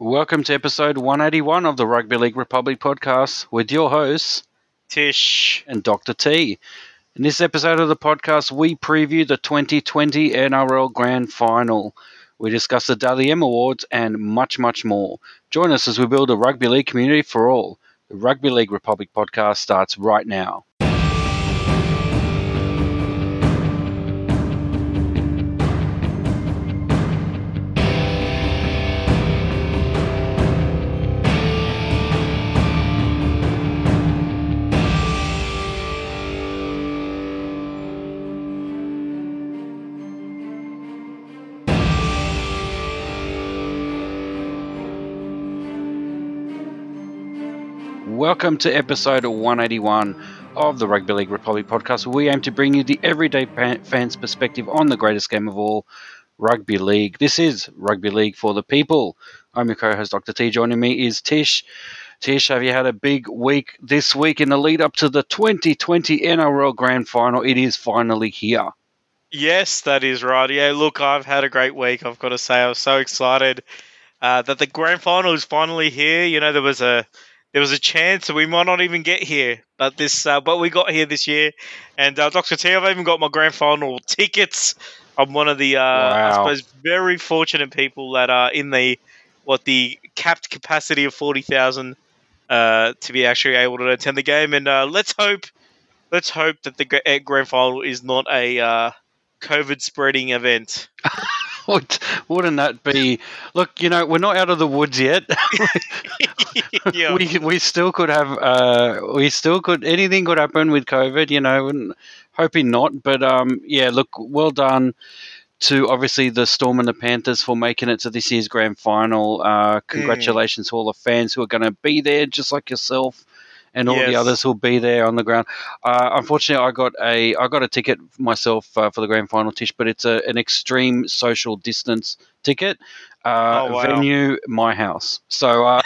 Welcome to episode 181 of the Rugby League Republic podcast with your hosts, Tish. and Dr. T. In this episode of the podcast, we preview the 2020 NRL Grand Final. We discuss the Dally M Awards and much, much more. Join us as we build a rugby league community for all. The Rugby League Republic podcast starts right now. Welcome to episode 181 of the Rugby League Republic podcast. where We aim to bring you the everyday fan's perspective on the greatest game of all, Rugby League. This is Rugby League for the people. I'm your co-host, Dr. T. Joining me is Tish. Tish, have you had a big week this week in the lead up to the 2020 NRL Grand Final? It is finally here. Yes, that is right. Yeah, look, I've had a great week. I've got to say, I was so excited uh, that the grand final is finally here. You know, there was a there was a chance that we might not even get here, but this, uh, but we got here this year. And uh, Doctor T, I've even got my grand final tickets. I'm one of the, uh, I suppose, very fortunate people that are in the what the capped capacity of forty thousand uh, to be actually able to attend the game. And uh, let's hope, let's hope that the eh, grand final is not a uh, COVID spreading event. Would- Wouldn't that be? Look, you know, we're not out of the woods yet. yeah. we we still could have uh we still could anything could happen with COVID, you know, and hoping not. But um yeah, look, well done to obviously the Storm and the Panthers for making it to this year's grand final. Uh congratulations to all the fans who are gonna be there just like yourself. And all the others who'll be there on the ground. Uh, unfortunately, I got a I got a ticket myself uh, for the grand final, Tish, but it's a, an extreme social distance ticket. Uh, Oh, wow. Venue, my house. So uh,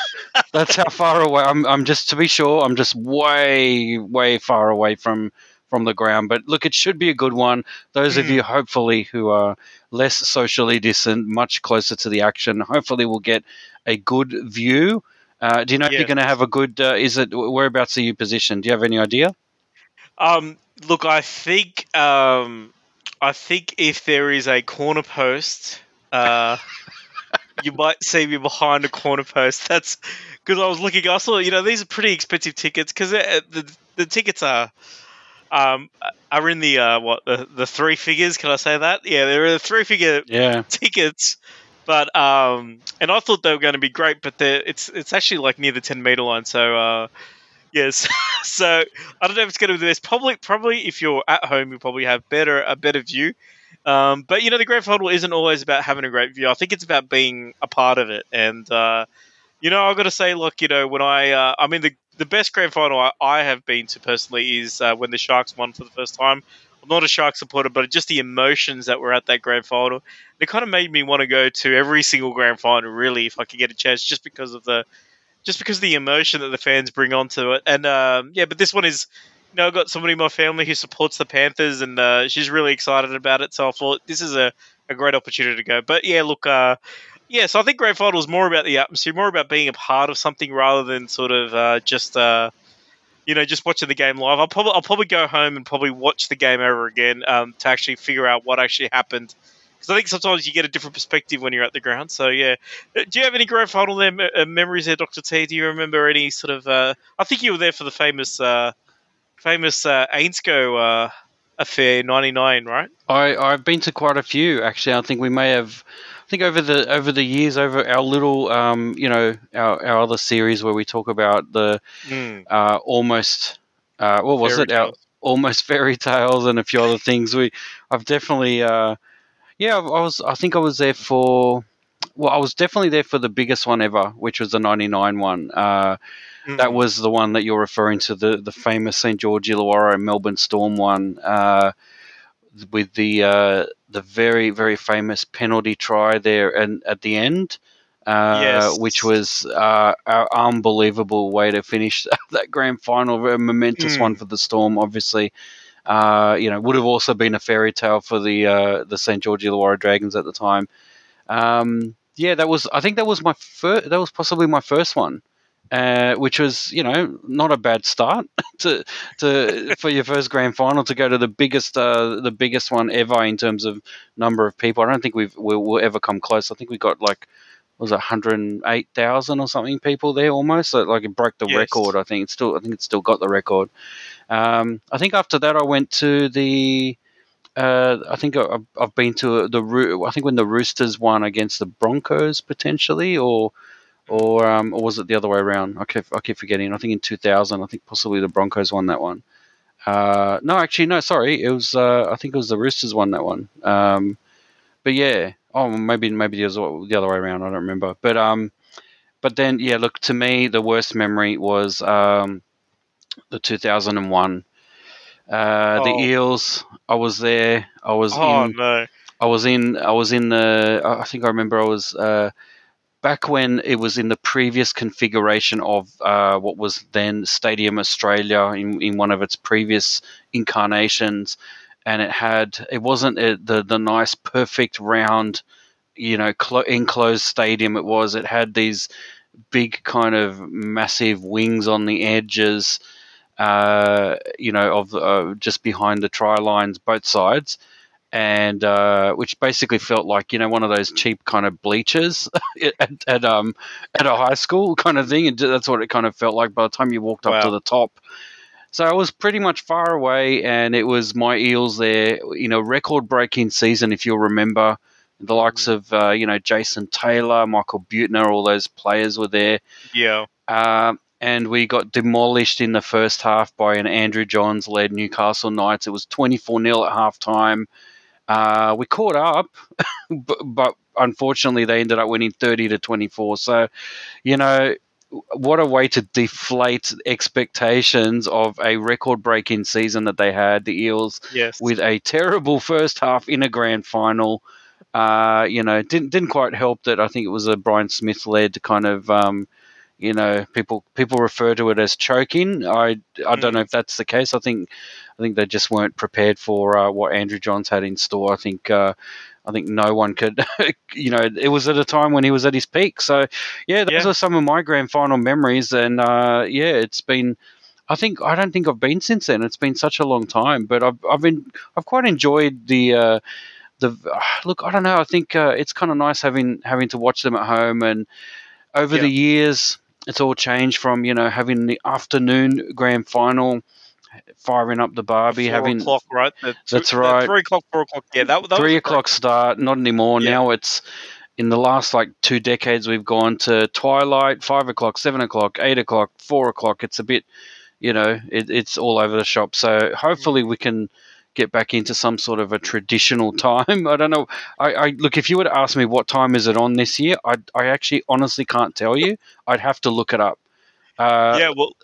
that's how far away I'm. I'm just to be sure. I'm just way, way far away from from the ground. But look, it should be a good one. Those of Mm. you, hopefully, who are less socially distant, much closer to the action, hopefully, will get a good view. Uh, do you know if you're going to have a good? Uh, is it whereabouts are you positioned? Do you have any idea? Um, look, I think um, I think if there is a corner post, uh, you might see me behind a corner post. That's because I was looking. I saw, you know, these are pretty expensive tickets because the the tickets are um are in the uh what the the three figures. Can I say that? Yeah, there are three figure Yeah. tickets. But um, and I thought they were going to be great, but it's it's actually like near the ten meter line. So uh, yes, so I don't know if it's going to be best. Probably probably if you're at home, you probably have better a better view. Um, but you know, the grand final isn't always about having a great view. I think it's about being a part of it. And uh, you know, I've got to say, look, you know, when I uh, I mean the the best grand final I, I have been to personally is uh, when the Sharks won for the first time. Not a Shark supporter, but just the emotions that were at that grand final. It kind of made me want to go to every single grand final really if i could get a chance just because of the just because of the emotion that the fans bring onto it. And um, yeah but this one is you know i've got somebody in my family who supports the panthers and uh, she's really excited about it so i thought this is a, a great opportunity to go. But yeah look uh, yeah so i think grand final is more about the atmosphere more about being a part of something rather than sort of uh, just uh, you know, just watching the game live. I'll probably I'll probably go home and probably watch the game over again um, to actually figure out what actually happened. Because I think sometimes you get a different perspective when you're at the ground. So yeah, Uh, do you have any grand final there, uh, memories there, Doctor T? Do you remember any sort of? Uh, I think you were there for the famous, uh, famous uh, Ainscough uh, affair '99, right? I I've been to quite a few actually. I think we may have. I think over the over the years, over our little, um, you know, our, our other series where we talk about the uh, almost, uh, what was Fairy it? Our tales. almost fairy tales and a few other things. We, I've definitely, uh, yeah, I was. I think I was there for. Well, I was definitely there for the biggest one ever, which was the '99 one. Uh, that Mm. was the one that you're referring to, the the famous St George Illawarra Melbourne Storm one, uh, with the uh, the very very famous penalty try there and at the end. Uh, Yes. which was uh, an unbelievable way to finish that grand final, a momentous Mm. one for the Storm, obviously. Uh, you know, would have also been a fairy tale for the uh, the St George Illawarra Dragons at the time. Um, yeah, that was. I think that was my first. That was possibly my first one, uh, which was you know not a bad start to to for your first grand final to go to the biggest uh, the biggest one ever in terms of number of people. I don't think we've we'll, we'll ever come close. I think we got like was it 108,000 or something people there almost so like it broke the Yes. record I think it's still I think it's still got the record um, I think after that I went to the uh, I think I- I've been to the I think when the Roosters won against the Broncos potentially or or um, or was it the other way around? I keep, I keep forgetting. I think in 2000 I think possibly the Broncos won that one. Uh, no actually no sorry. It was uh, I think it was the Roosters won that one. Um, but yeah. Oh maybe maybe it was the other way around. I don't remember. But um but then yeah look to me the worst memory was um, the 2001 uh, the Oh. Eels. I was there. I was Oh in no! I was in I was in the I think I remember I was uh, back when it was in the previous configuration of uh, what was then Stadium Australia in, in one of its previous incarnations and it had it wasn't uh the the nice perfect round you know clo- enclosed stadium it was. It had these big kind of massive wings on the edges uh, you know of uh, just behind the try lines both sides and uh, which basically felt like you know one of those cheap kind of bleachers at, at um at a high school kind of thing, and that's what it kind of felt like by the time you walked up to the top. So I was pretty much far away, and it was my Eels there. You know, record-breaking season if you'll remember. The likes of uh, you know Jason Taylor, Michael Buettner, all those players were there. Yeah, Um, and we got demolished in the first half by an Andrew Johns led Newcastle Knights. It was 24 0 at half time. Uh, we caught up, but, but unfortunately, they ended up winning 30 to 24. So, you know, what a way to deflate expectations of a record breaking season that they had, the Eels, yes. with a terrible first half in a grand final. Uh, you know, didn't didn't quite help that I think it was a Brian Smith led kind of um, you know, people people refer to it as choking. I I don't Mm. know if that's the case. I think I think they just weren't prepared for uh, what Andrew Johns had in store. I think uh, I think no one could, you know, it was at a time when he was at his peak. So yeah, those Yeah. are some of my grand final memories, and uh, yeah, it's been. I think I don't think I've been since then. It's been such a long time, but I've I've been I've quite enjoyed the. Uh, the look, I don't know. I think uh, it's kind of nice having having to watch them at home, and over Yeah. the years, it's all changed from you know having the afternoon grand final, firing up the Barbie, Four having o'clock, right? The two- That's right. Three o'clock, four o'clock. Yeah, that, that was three o'clock start. Not anymore. Yeah. Now it's in the last like two decades. We've gone to twilight, five o'clock, seven o'clock, eight o'clock, four o'clock. It's a bit, you know, it, it's all over the shop. So hopefully we can get back into some sort of a traditional time. I don't know. I, I look if you were to ask me what time is it on this year, I I actually honestly can't tell you. I'd have to look it up. Uh, yeah, well,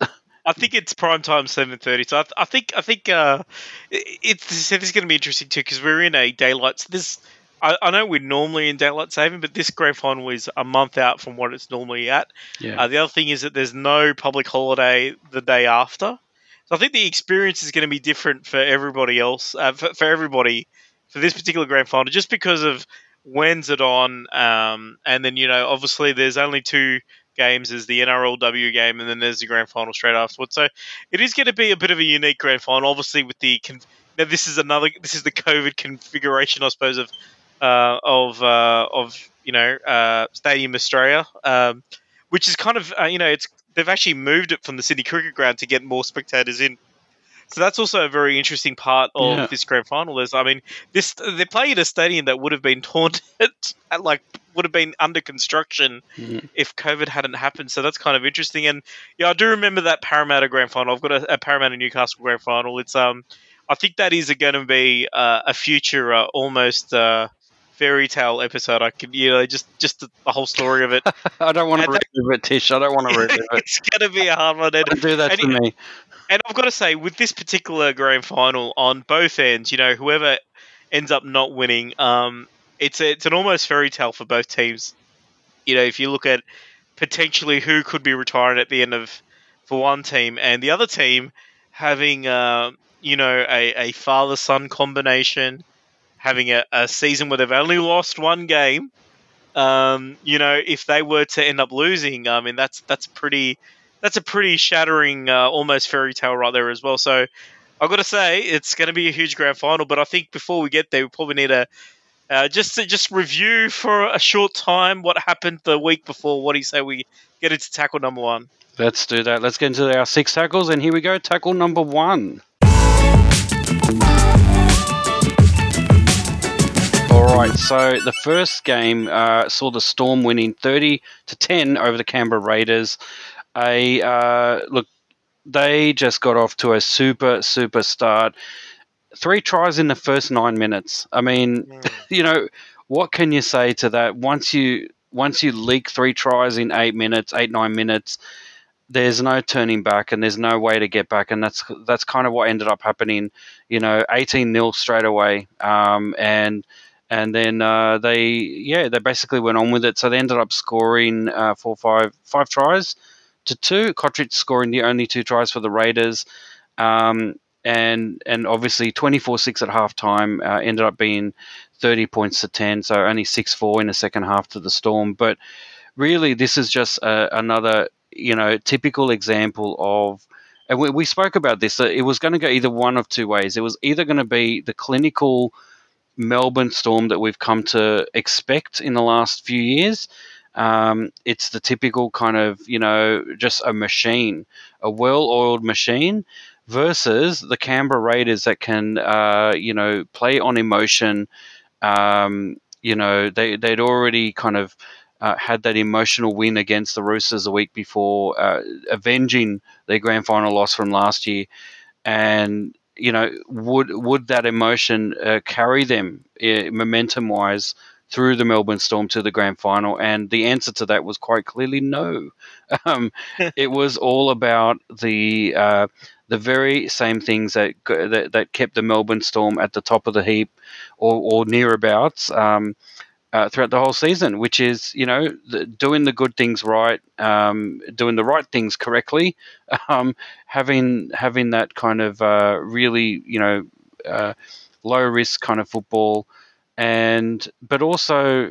I think it's prime time seven thirty. So I, th- I think I think uh, it- it's this is going to be interesting too because we're in a daylight. So this I, I know we're normally in daylight saving, but this grand final is a month out from what it's normally at. yeah. Uh, the other thing is that there's no public holiday the day after. So I think the experience is going to be different for everybody else, uh, for, for everybody for this particular grand final, just because of when's it on, um, and then you know obviously there's only two games. There's the NRLW game, and then there's the grand final straight afterwards. So it is going to be a bit of a unique grand final, obviously with the. Con- now this is another. This is the COVID configuration, I suppose, of uh, of uh, of you know uh, Stadium Australia, um, which is kind of uh, you know it's they've actually moved it from the Sydney Cricket Ground to get more spectators in. So that's also a very interesting part of Yeah. this grand final. Is I mean, this they're playing at a stadium that would have been taunted, at, like would have been under construction Mhm. if COVID hadn't happened. So that's kind of interesting. And yeah, I do remember that Parramatta grand final. I've got a, a Parramatta Newcastle grand final. It's um, I think that is going to be uh, a future uh, almost uh, fairy tale episode. I could you know just just the, the whole story of it. I don't want to relive it, Tish. I don't want to relive it. it's to be a hard one. And, Don't do that and to me. and I've got to say, with this particular grand final on both ends, you know, whoever ends up not winning, um, it's a, it's an almost fairy tale for both teams. You know, if you look at potentially who could be retiring at the end of for one team, and the other team having, uh, you know, a, a father son combination, having a, a season where they've only lost one game. Um, you know, if they were to end up losing, I mean, that's that's pretty that's a pretty shattering, uh, almost fairy tale right there as well. So I've got to say, it's going to be a huge grand final. But I think before we get there, we probably need to uh, just to just review for a short time what happened the week before. What do you say we get into tackle number one? Let's do that. Let's get into our six tackles, and here we go. Tackle number one. All right, so the first game uh, saw the Storm winning 30 to 10 over the Canberra Raiders. A uh, look, they just got off to a super super start. Three tries in the first nine minutes. I mean, mm. you know, what can you say to that? Once you once you leak three tries in eight minutes, eight nine minutes, there's no turning back and there's no way to get back and that's that's kind of what ended up happening you know 18 nil straight away um, and and then uh, they yeah they basically went on with it. So they ended up scoring uh, four five five tries to two. Cotric scoring the only two tries for the Raiders. Um, and and obviously 24-6 at halftime uh, ended up being 30 points to 10 so only 6-4 in the second half to the storm but really this is just uh, another you know typical example of and we, we spoke about this it was going to go either one of two ways it was either going to be the clinical Melbourne Storm that we've come to expect in the last few years. Um, it's the typical kind of, you know, just a machine, a well oiled machine versus the Canberra Raiders that can, uh, you know, play on emotion. Um, you know, they, they'd already kind of uh, had that emotional win against the Roosters a week before, uh, avenging their grand final loss from last year. And you know, would would that emotion uh, carry them uh, momentum wise through the Melbourne Storm to the grand final? And the answer to that was quite clearly no. Um, it was all about the uh, the very same things that, that, that kept the Melbourne Storm at the top of the heap or, or nearabouts. Um, uh, throughout the whole season, which is you know the, doing the good things right, um, doing the right things correctly, um, having having that kind of uh, really you know uh, low risk kind of football, and but also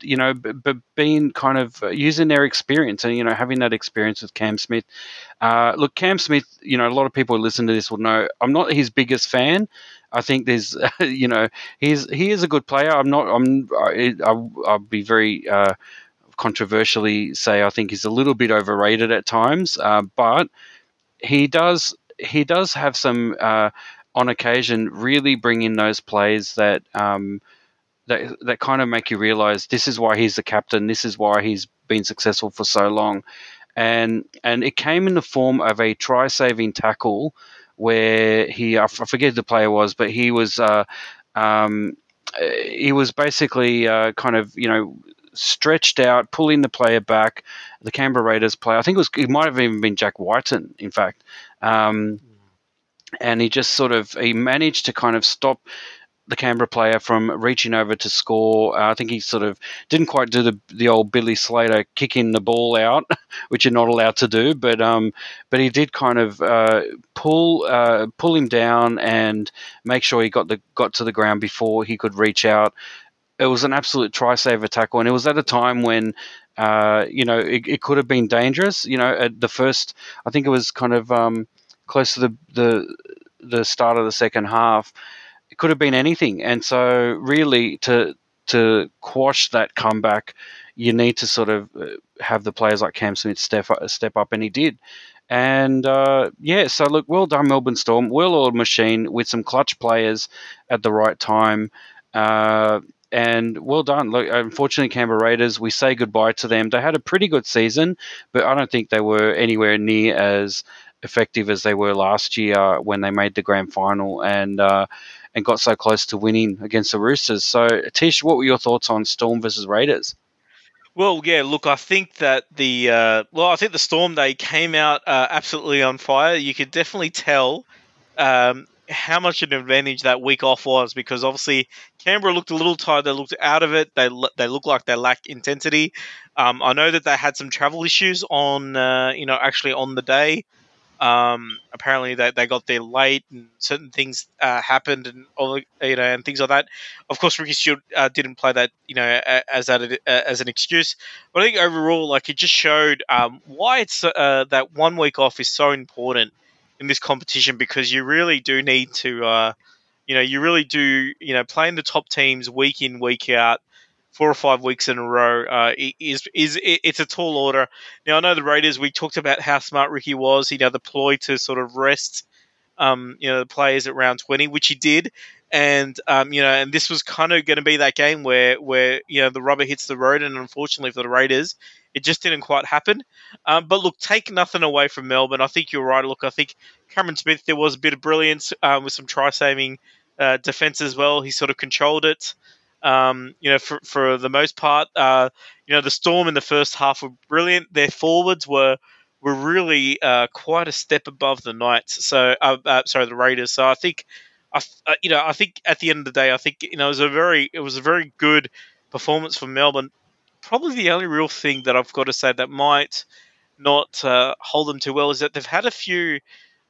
you know, but being kind of uh, using their experience and you know having that experience with Cam Smith. Uh, look, Cam Smith, you know, a lot of people who listen to this will know I'm not his biggest fan. I think there's, you know, he's he is a good player. I'm not. I'm. I, will be very uh, controversially say I think he's a little bit overrated at times, uh, but he does he does have some uh, on occasion really bring in those plays that. Um, that, that kind of make you realize this is why he's the captain. This is why he's been successful for so long, and and it came in the form of a try saving tackle where he I forget who the player was, but he was uh, um, he was basically uh, kind of you know stretched out, pulling the player back. The Canberra Raiders player, I think it was it might have even been Jack Wighton, in fact. Um, and he just sort of he managed to kind of stop the Canberra player from reaching over to score. Uh, I think he sort of didn't quite do the the old Billy Slater kicking the ball out, which you're not allowed to do. But um, but he did kind of uh, pull uh, pull him down and make sure he got the got to the ground before he could reach out. It was an absolute try saver tackle, and it was at a time when. Uh, you know, it, it, could have been dangerous. You know, at the first, I think it was kind of um, close to the, the the start of the second half it could have been anything. And so, really, to to quash that comeback, you need to sort of uh, have the players like Cam Smith step up, step up, and he did. And uh, yeah, so look, well done, Melbourne Storm. Well-oiled machine with some clutch players at the right time. Uh, and well done. Look, unfortunately, Canberra Raiders, we say goodbye to them. They had a pretty good season, but I don't think they were anywhere near as effective as they were last year when they made the grand final. And uh, and got so close to winning against the Roosters. So, Tish, what were your thoughts on Storm versus Raiders? Well, yeah. Look, I think that the uh, well, I think the Storm they came out uh, absolutely on fire. You could definitely tell um, how much an advantage that week off was because obviously Canberra looked a little tired. They looked out of it. They they looked like they lacked intensity. Um, I know that they had some travel issues on uh, you know actually on the day Um, apparently, they, they got there late, and certain things uh, happened, and all you know, and things like that. Of course, Ricky Stuart uh, didn't play that, you know, as that as an excuse. But I think overall, like it just showed um, why it's uh, that one week off is so important in this competition because you really do need to, uh, you know, you really do, you know, playing the top teams week in week out four or five weeks in a row uh, is is it's a tall order. Now I know the Raiders. We talked about how smart Ricky was. He you know the ploy to sort of rest, um, you know, the players at round twenty, which he did. And um, you know, and this was kind of going to be that game where where you know the rubber hits the road, and unfortunately for the Raiders, it just didn't quite happen. Um, but look, take nothing away from Melbourne. I think you're right. Look, I think Cameron Smith there was a bit of brilliance um, with some try saving uh, defense as well. He sort of controlled it. Um, you know, for, for the most part, uh, you know, the Storm in the first half were brilliant. Their forwards were were really uh, quite a step above the Knights. So, uh, uh sorry, the Raiders. So I think, I, uh, you know, I think at the end of the day, I think you know, it was a very it was a very good performance from Melbourne. Probably the only real thing that I've got to say that might not uh, hold them too well is that they've had a few.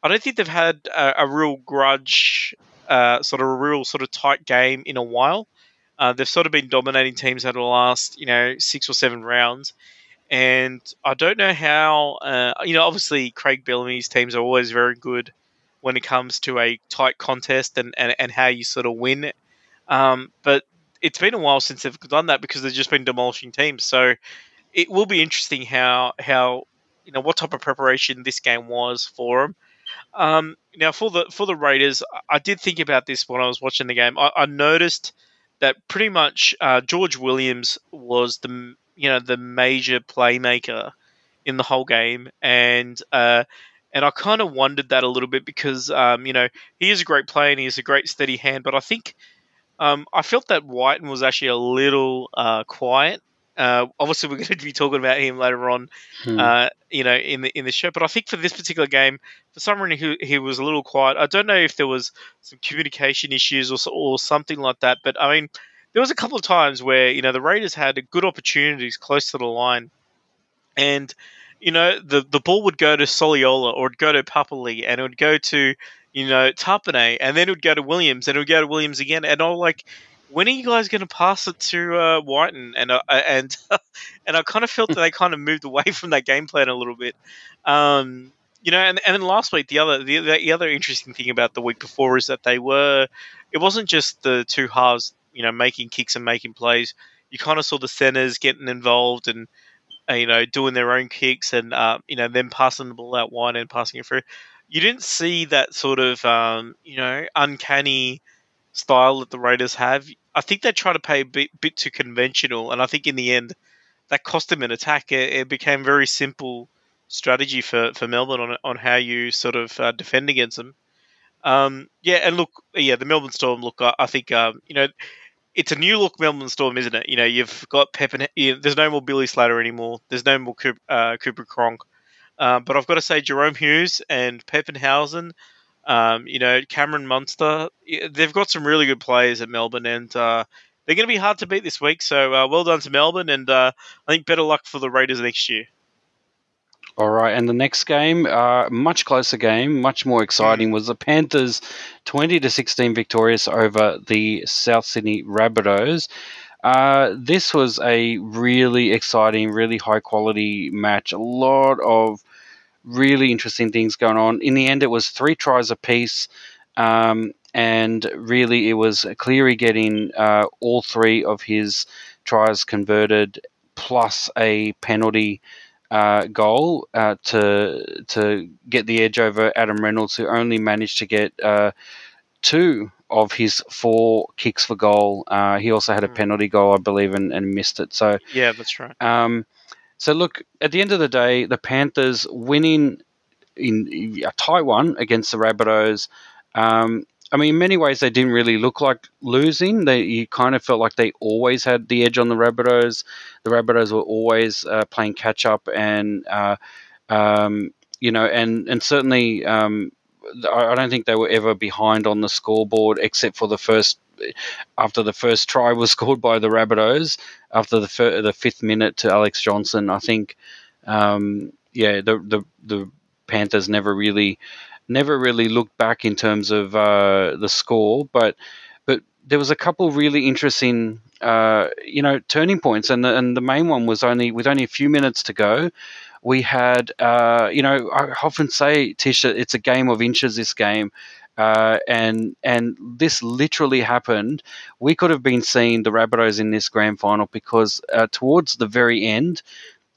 I don't think they've had a, a real grudge, sort of a real sort of tight game in a while. Uh, they've sort of been dominating teams over the last, you know, six or seven rounds. And I don't know how, uh, you know, obviously Craig Bellamy's teams are always very good when it comes to a tight contest and, and, and how you sort of win. Um, but it's been a while since they've done that because they've just been demolishing teams. So it will be interesting how, how you know, what type of preparation this game was for them. Um, now for the for the Raiders, I did think about this when I was watching the game. I, I noticed – that pretty much uh, George Williams was the you know the major playmaker in the whole game, and uh, and I kind of wondered that a little bit because um, you know he is a great player and he is a great steady hand, but I think um, I felt that Wighton was actually a little uh, quiet uh, obviously, we're going to be talking about him later on, hmm. uh, you know, in the in the show. But I think for this particular game, for some reason, he, he was a little quiet. I don't know if there was some communication issues or or something like that. But I mean, there was a couple of times where you know the Raiders had good opportunities close to the line, and you know the the ball would go to Soliola or it'd go to Papalii and it would go to you know Tapine and then it would go to Williams and it would go to Williams again and all like when are you guys going to pass it to uh, Wighton? And uh, and and I kind of felt that they kind of moved away from that game plan a little bit. Um, you know, and, and then last week, the other the, the other interesting thing about the week before is that they were, it wasn't just the two halves, you know, making kicks and making plays. You kind of saw the centers getting involved and, uh, you know, doing their own kicks and, uh, you know, then passing the ball out wide and passing it through. You didn't see that sort of, um, you know, uncanny style that the Raiders have. I think they try to pay a bit, bit too conventional, and I think in the end that cost them an attack. It, it became very simple strategy for, for Melbourne on on how you sort of uh, defend against them. Um, yeah, and look, yeah, the Melbourne Storm. Look, I, I think um, you know it's a new look Melbourne Storm, isn't it? You know, you've got Pep and you know, there's no more Billy Slater anymore. There's no more Cooper, uh, Cooper Cronk. Uh, but I've got to say, Jahrome Hughes and Papenhuyzen um, you know, Cameron Munster, they've got some really good players at Melbourne, and uh, they're going to be hard to beat this week. So uh, well done to Melbourne, and uh, I think better luck for the Raiders next year. All right, and the next game, uh, much closer game, much more exciting, was the Panthers twenty to sixteen victorious over the South Sydney Rabbitohs. Uh, this was a really exciting, really high quality match. A lot of really interesting things going on. In the end, it was three tries apiece. Um, and really, it was Cleary getting uh, all three of his tries converted, plus a penalty uh, goal uh, to to get the edge over Adam Reynolds, who only managed to get uh, two of his four kicks for goal. Uh, he also had a hmm. penalty goal, I believe, and, and missed it. So yeah, that's right. Um, so look, at the end of the day, the Panthers winning in a tight one against the Rabbitohs. Um, I mean, in many ways, they didn't really look like losing. They you kind of felt like they always had the edge on the Rabbitohs. The Rabbitohs were always uh, playing catch up, and uh, um, you know, and and certainly, um, I don't think they were ever behind on the scoreboard, except for the first after the first try was scored by the Rabbitohs after the fir- the fifth minute to Alex Johnson. I think, um, yeah, the the the Panthers never really never really looked back in terms of uh, the score, but but there was a couple really interesting uh, you know turning points, and the, and the main one was only with only a few minutes to go. We had, uh, you know, I often say, Tisha, it's a game of inches. This game, uh, and and this literally happened. We could have been seeing the Rabbitohs in this grand final because uh, towards the very end,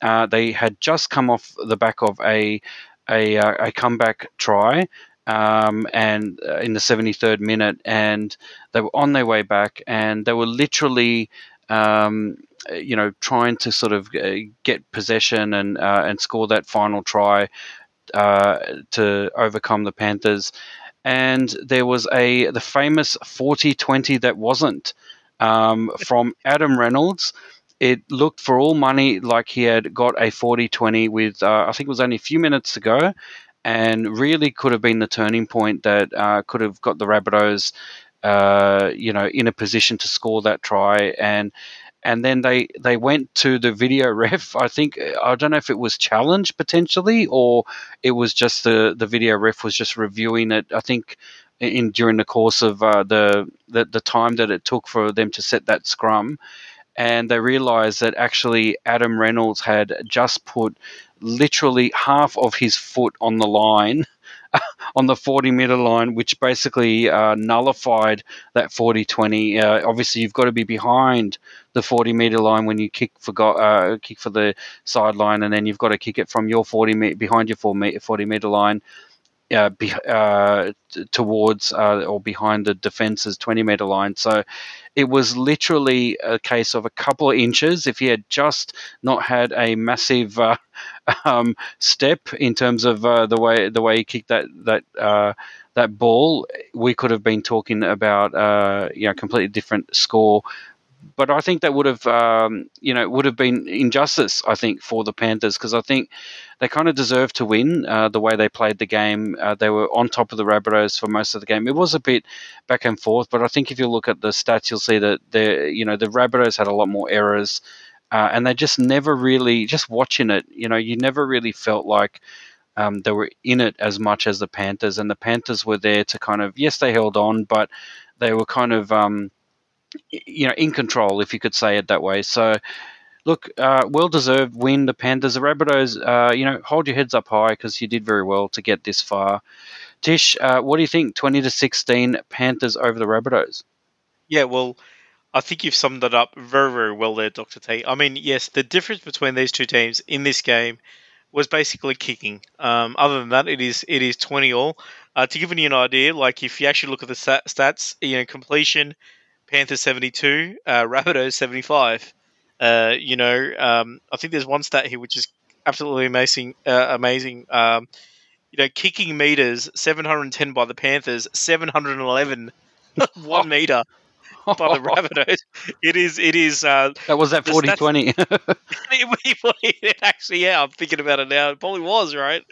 uh, they had just come off the back of a a, uh, a comeback try. Um, and uh, in the 73rd minute, and they were on their way back, and they were literally, um, you know, trying to sort of get possession and and score that final try to overcome the Panthers and there was a the famous 40-20 that wasn't um, from Adam Reynolds. It looked for all money like he had got a 40-20 with uh, I think it was only a few minutes ago, and really could have been the turning point that uh, could have got the Rabbitohs, uh, you know, in a position to score that try and and then they they went to the video ref. I think I don't know if it was challenged potentially or it was just the the video ref was just reviewing it. I think in during the course of uh, the, the the time that it took for them to set that scrum, and they realized that actually Adam Reynolds had just put literally half of his foot on the line on the 40 meter line, which basically uh, nullified that 40 20. Uh, obviously, you've got to be behind the 40 meter line when you kick for uh, kick for the sideline, and then you've got to kick it from your 40 me- behind your 40 meter line. Uh, be, uh, t- towards uh, or behind the defense's 20 meter line. So it was literally a case of a couple of inches. If he had just not had a massive uh, um, step in terms of uh, the way the way he kicked that that uh, that ball, we could have been talking about you know completely different score but I think that would have, um, you know, would have been injustice. I think for the Panthers because I think they kind of deserved to win uh, the way they played the game. Uh, they were on top of the Rabbitohs for most of the game. It was a bit back and forth, but I think if you look at the stats, you'll see that the, you know, the Rabbitohs had a lot more errors, uh, and they just never really, just watching it, you know, you never really felt like. Um, they were in it as much as the Panthers, and the Panthers were there to kind of yes, they held on, but they were kind of um, you know, in control, if you could say it that way. So, look, uh, well deserved win. The Panthers, the Rabbitohs, uh, you know, hold your heads up high because you did very well to get this far. Tish, uh, what do you think? Twenty to sixteen, Panthers over the Rabbitohs. Yeah, well, I think you've summed that up very, very well there, Doctor T. I mean, yes, the difference between these two teams in this game was basically kicking. Um, other than that, it is it is twenty all. Uh, to give you an idea, like if you actually look at the stats, you know, completion Panthers 72, uh, Rabbitohs 75. Uh, you know, um, I think there's one stat here which is absolutely amazing. Uh, amazing. Um, you know, kicking meters 710 by the Panthers, 711 one meter by the Rabbitohs. It is. It is. Uh, that was that 40 20. it actually, yeah, I'm thinking about it now. It probably was right.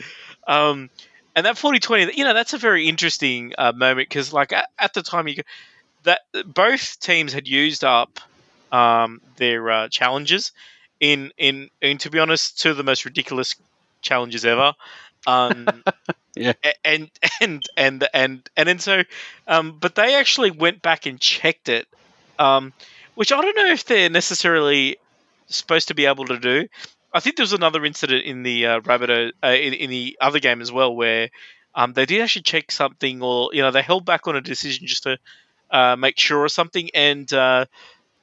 Um, and that 40 20, you know, that's a very interesting uh, moment because, like, at, at, the time, you that both teams had used up um, their uh, challenges in in and to be honest, two of the most ridiculous challenges ever. Um, yeah, and and and and and and so, um, but they actually went back and checked it, um, which I don't know if they're necessarily supposed to be able to do. I think there was another incident in the uh, Rabbit uh, in, in the other game as well where um, they did actually check something, or you know, they held back on a decision just to uh, make sure or something. And uh,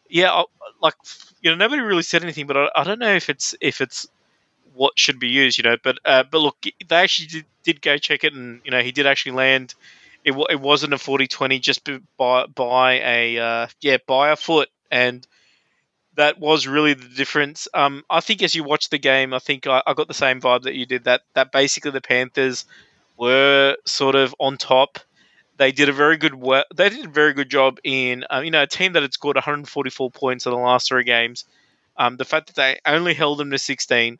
yeah, like you know, nobody really said anything, but I, I, don't know if it's if it's what should be used, you know. But uh, but look, they actually did, did, go check it, and you know, he did actually land. It, it wasn't a 40-20 just by by a uh, yeah by a foot, and that was really the difference. Um, I think as you watch the game, I think I, I got the same vibe that you did. That that basically the Panthers were sort of on top they did a very good work. They did a very good job in uh, you know a team that had scored 144 points in the last three games. Um, the fact that they only held them to 16,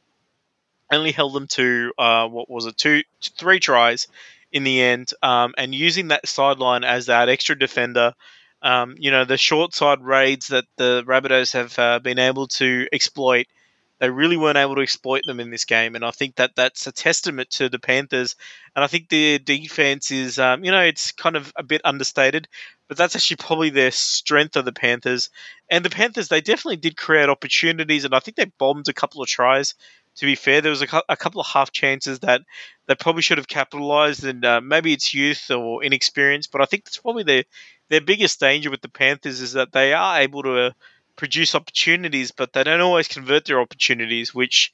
only held them to uh, what was it two three tries in the end, um, and using that sideline as that extra defender. Um, you know the short side raids that the Rabbitohs have uh, been able to exploit. They really weren't able to exploit them in this game, and I think that that's a testament to the Panthers. And I think their defense is, um, you know, it's kind of a bit understated, but that's actually probably their strength of the Panthers. And the Panthers, they definitely did create opportunities, and I think they bombed a couple of tries. To be fair, there was a, a couple of half chances that they probably should have capitalized, and uh, maybe it's youth or inexperience, but I think that's probably their their biggest danger with the Panthers is that they are able to. Uh, produce opportunities, but they don't always convert their opportunities, which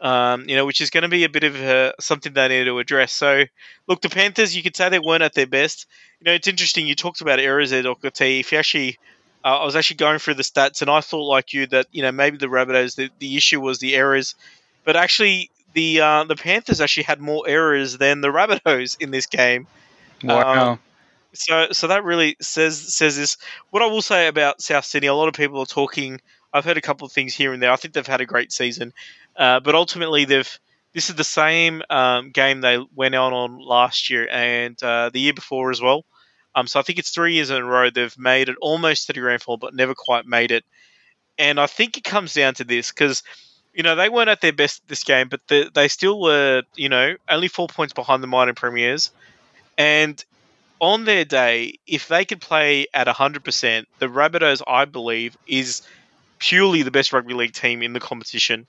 um, you know, which is going to be a bit of a, something they need to address. So, look, the Panthers, you could say they weren't at their best. You know, it's interesting. You talked about errors there, Dr. T. If you actually, uh, I was actually going through the stats, and I thought, like you, that you know maybe the Rabbitohs, the, the issue was the errors, but actually the uh, the Panthers actually had more errors than the Rabbitohs in this game. Wow. Um, so so that really says says this. What I will say about South Sydney, a lot of people are talking. I've heard a couple of things here and there. I think they've had a great season, uh, but ultimately they've. This is the same um, game they went on on last year and uh, the year before as well. Um, so I think it's three years in a row they've made it almost to the grand final, but never quite made it. And I think it comes down to this because you know they weren't at their best this game, but the, they still were you know only four points behind the minor premiers. And on their day, if they could play at 100%, the Rabbitohs, I believe, is purely the best rugby league team in the competition.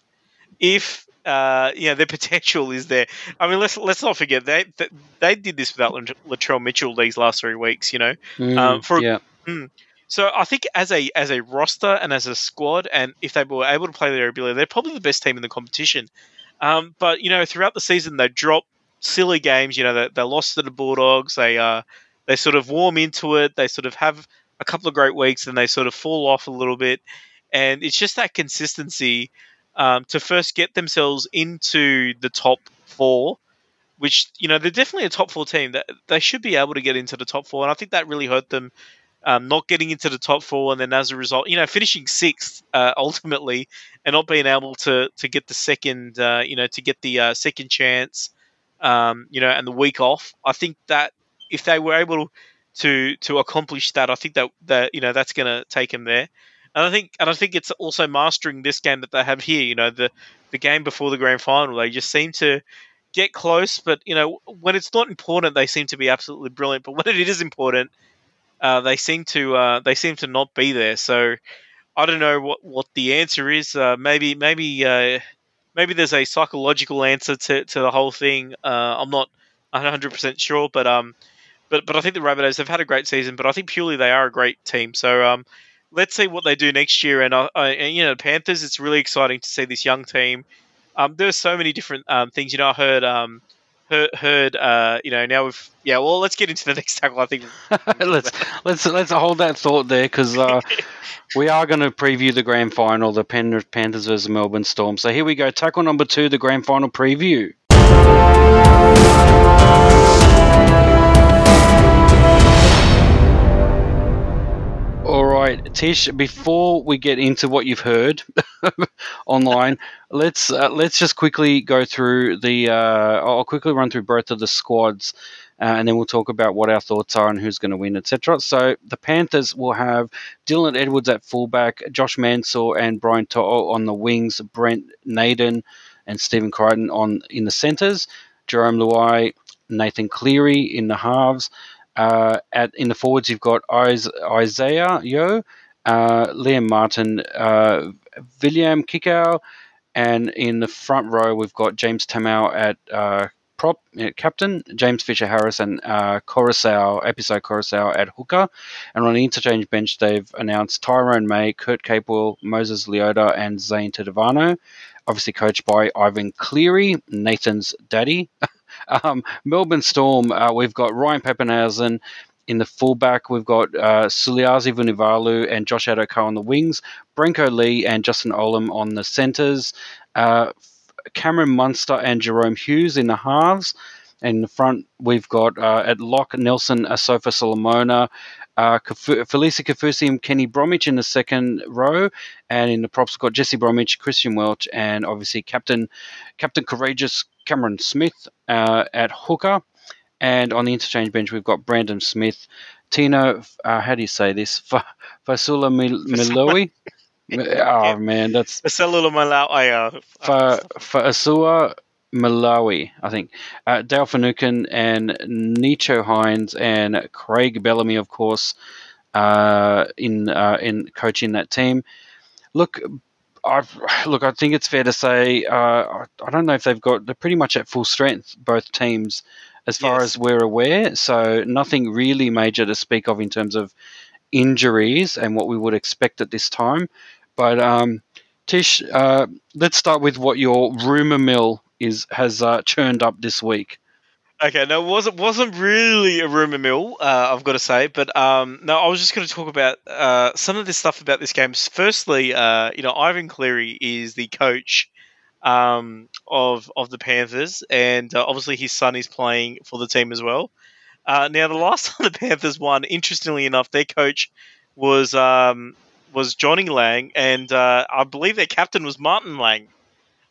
If uh, you know their potential is there. I mean, let's let's not forget they they, they did this without Latrell Mitchell these last three weeks. You know, Mm, um, for yeah. mm. so I think as a as a roster and as a squad, and if they were able to play their ability, they're probably the best team in the competition. Um, but you know, throughout the season, they dropped silly games. You know, they, they lost to the Bulldogs. They uh, they sort of warm into it. They sort of have a couple of great weeks, and they sort of fall off a little bit. And it's just that consistency um, to first get themselves into the top four, which you know they're definitely a top four team. That they should be able to get into the top four, and I think that really hurt them. Um, not getting into the top four, and then as a result, you know, finishing sixth uh, ultimately, and not being able to to get the second, uh, you know, to get the uh, second chance, um, you know, and the week off. I think that if they were able to to accomplish that, I think that that you know that's going to take them there. And I think and I think it's also mastering this game that they have here. You know, the the game before the grand final, they just seem to get close, but you know, when it's not important, they seem to be absolutely brilliant. But when it is important, uh, they seem to uh, they seem to not be there. So I don't know what, what the answer is. Uh, maybe maybe uh, maybe there's a psychological answer to, to the whole thing. Uh, I'm not 100 percent sure, but um, but but I think the Rabbitohs have had a great season. But I think purely they are a great team. So um, let's see what they do next year. And, uh, and you know, Panthers, it's really exciting to see this young team. Um, there's so many different um, things. You know, I heard um, heard, uh, you know, now we've yeah. Well, let's get into the next tackle. I think let's let's let's hold that thought there because uh, we are going to preview the grand final, the Pen- Panthers versus Melbourne Storm. So here we go, tackle number two, the grand final preview. Right, Tish. Before we get into what you've heard online, let's uh, let's just quickly go through the. Uh, I'll quickly run through both of the squads, uh, and then we'll talk about what our thoughts are and who's going to win, etc. So the Panthers will have Dylan Edwards at fullback, Josh Mansour and Brian To'o on the wings, Brent Naden and Stephen Crichton on in the centres, Jarome Luai, Nathan Cleary in the halves. Uh, at in the forwards, you've got Isaiah Yeo, uh, Liam Martin, uh, William Kikau, and in the front row, we've got James Tamou at uh, prop uh, captain, James Fisher Harris, and uh, Apisai Koroisau at hooker. And on the interchange bench, they've announced Tyrone May, Kurt Capewell, Moses Leota, and Zane Tetevano. Obviously, coached by Ivan Cleary, Nathan's daddy. Um, Melbourne Storm, uh, we've got Ryan Papenhuyzen in the fullback. We've got uh, Suliasi Vunivalu and Josh Addo-Carr on the wings. Brenko Lee and Justin Olam on the centres. Uh, Cameron Munster and Jahrome Hughes in the halves. In the front, we've got uh, at lock Nelson Asofa Solomona, uh, Felise Kaufusi and Kenny Bromwich in the second row, and in the props we've got Jesse Bromwich, Christian Welch, and obviously Captain Captain Courageous Cameron Smith uh, at hooker. And on the interchange bench, we've got Brandon Smith, Tino, uh, how do you say this? F- Fasula Mil- Miloi? oh man, that's Salula Malawi. for for Malawi, I think. Uh, Dale Finucane and Nicho Hynes and Craig Bellamy, of course, uh, in uh, in coaching that team. Look, I've, look, I think it's fair to say uh, I, I don't know if they've got they're pretty much at full strength both teams as far Yes. as we're aware. So nothing really major to speak of in terms of injuries and what we would expect at this time. But um, Tish, uh, let's start with what your rumor mill is has uh, churned up this week. Okay, no, it wasn't wasn't really a rumor mill. Uh, I've got to say, but um, no, I was just going to talk about uh, some of this stuff about this game. Firstly, uh, you know, Ivan Cleary is the coach um, of of the Panthers, and uh, obviously his son is playing for the team as well. Uh, now, the last time the Panthers won, interestingly enough, their coach was um, was Johnny Lang, and uh, I believe their captain was Martin Lang.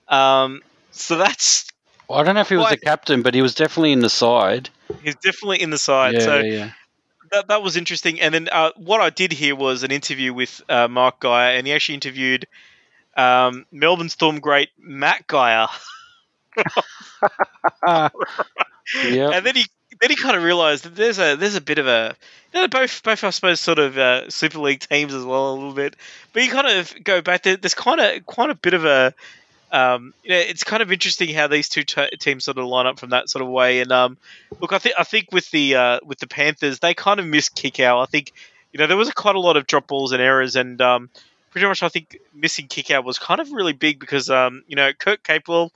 Um, so that's Well, I don't know if he was Well, the captain, but he was definitely in the side. he's definitely in the side. yeah, so yeah, that, that was interesting. And then uh, what I did hear was an interview with uh, Mark Geyer, and he actually interviewed um, Melbourne Storm great Matt Geyer. Yeah. And then he then he kind of realised that there's a there's a bit of a you know, both both I suppose sort of uh, Super League teams as well a little bit. But you kind of go back there. There's kind of quite a bit of a um, you know, it's kind of interesting how these two t- teams sort of line up from that sort of way. And um, look, I think I think with the uh, with the Panthers, they kind of missed kick out. I think you know there was quite a lot of drop balls and errors, and um, pretty much I think missing kick out was kind of really big because um, you know Kurt Capewell,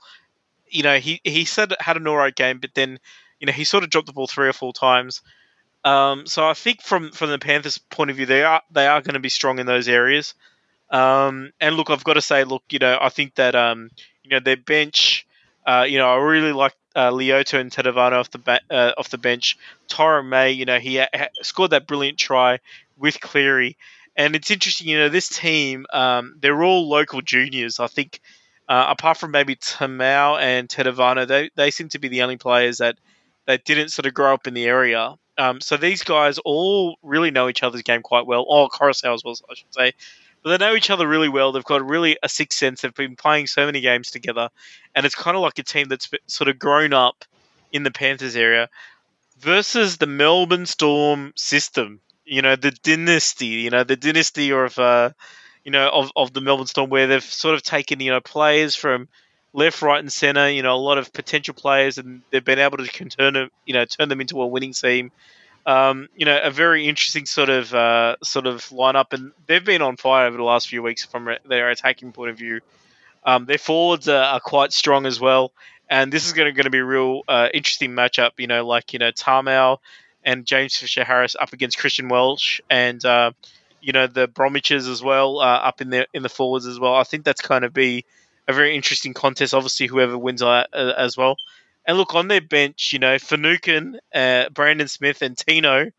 you know he he said had an alright game, but then you know he sort of dropped the ball three or four times. Um, so I think from from the Panthers' point of view, they are they are going to be strong in those areas. Um, and look, I've got to say, look, you know, I think that um, you know their bench, uh, you know, I really like uh, Leota and Tetevano off the ba- uh, off the bench. Tyrone May, you know, he ha- scored that brilliant try with Cleary, and it's interesting, you know, this team, um, they're all local juniors. I think, uh, apart from maybe Tamou and Tetevano, they they seem to be the only players that that didn't sort of grow up in the area. Um, so these guys all really know each other's game quite well. Oh, Koroisau as well, I should say. But they know each other really well. They've got really a sixth sense. They've been playing so many games together, and it's kind of like a team that's sort of grown up in the Panthers area versus the Melbourne Storm system. You know, the dynasty. You know, the dynasty of uh, you know of, of the Melbourne Storm, where they've sort of taken you know players from left, right, and centre. You know, a lot of potential players, and they've been able to turn them, you know, turn them into a winning team. Um, you know, a very interesting sort of uh, sort of lineup, and they've been on fire over the last few weeks from their attacking point of view. Um, their forwards are, are quite strong as well, and this is going to, be a real uh, interesting matchup. You know, like you know Tamou and James Fisher Harris up against Christian Welch, and uh, you know the Bromwiches as well uh, up in the in the forwards as well. I think that's going to be a very interesting contest. Obviously, whoever wins uh, as well. And look on their bench, you know, Finucane, uh, Brandon Smith, and Tino,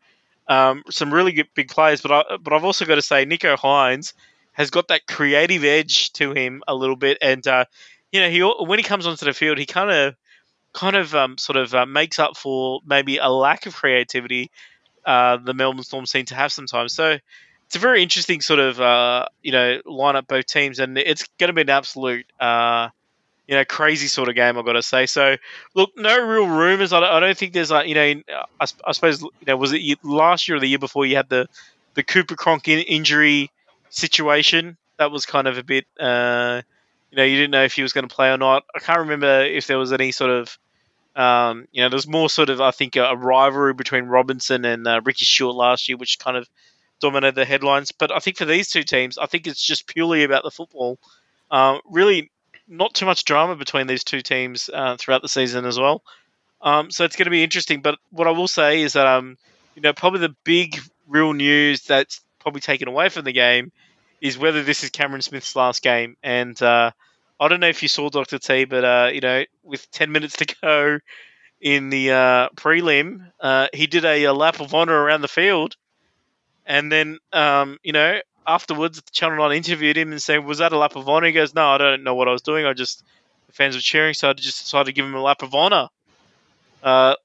um, some really good big players. But I, but I've also got to say, Nicho Hynes has got that creative edge to him a little bit, and uh, you know, he when he comes onto the field, he kind of kind of um, sort of uh, makes up for maybe a lack of creativity uh, the Melbourne Storm seem to have sometimes. So it's a very interesting sort of uh, you know line up both teams, and it's going to be an absolute uh, you know crazy sort of game. I've got to say. So look, no real rumors. I don't, think there's like you know I, I, suppose you know was it last year or the year before you had the the Cooper Cronk in, injury situation. That was kind of a bit. Uh, you know, you didn't know if he was going to play or not. I can't remember if there was any sort of um, you know, there's more sort of, I think, a, a rivalry between Robinson and uh, Ricky Stuart last year, which kind of dominated the headlines. But I think for these two teams, I think it's just purely about the football. Um, really, not too much drama between these two teams uh, throughout the season as well. Um, so it's going to be interesting. But what I will say is that, um, you know, probably the big real news that's probably taken away from the game is whether this is Cameron Smith's last game. And uh, I don't know if you saw Dr. T, but uh, you know, with ten minutes to go in the uh, prelim, uh, he did a, a lap of honor around the field, and then um, you know afterwards, the Channel Nine interviewed him and said, "Was that a lap of honor?" He goes, "No, I don't know what I was doing. I just the fans were cheering, so I just decided to give him a lap of honor." Uh,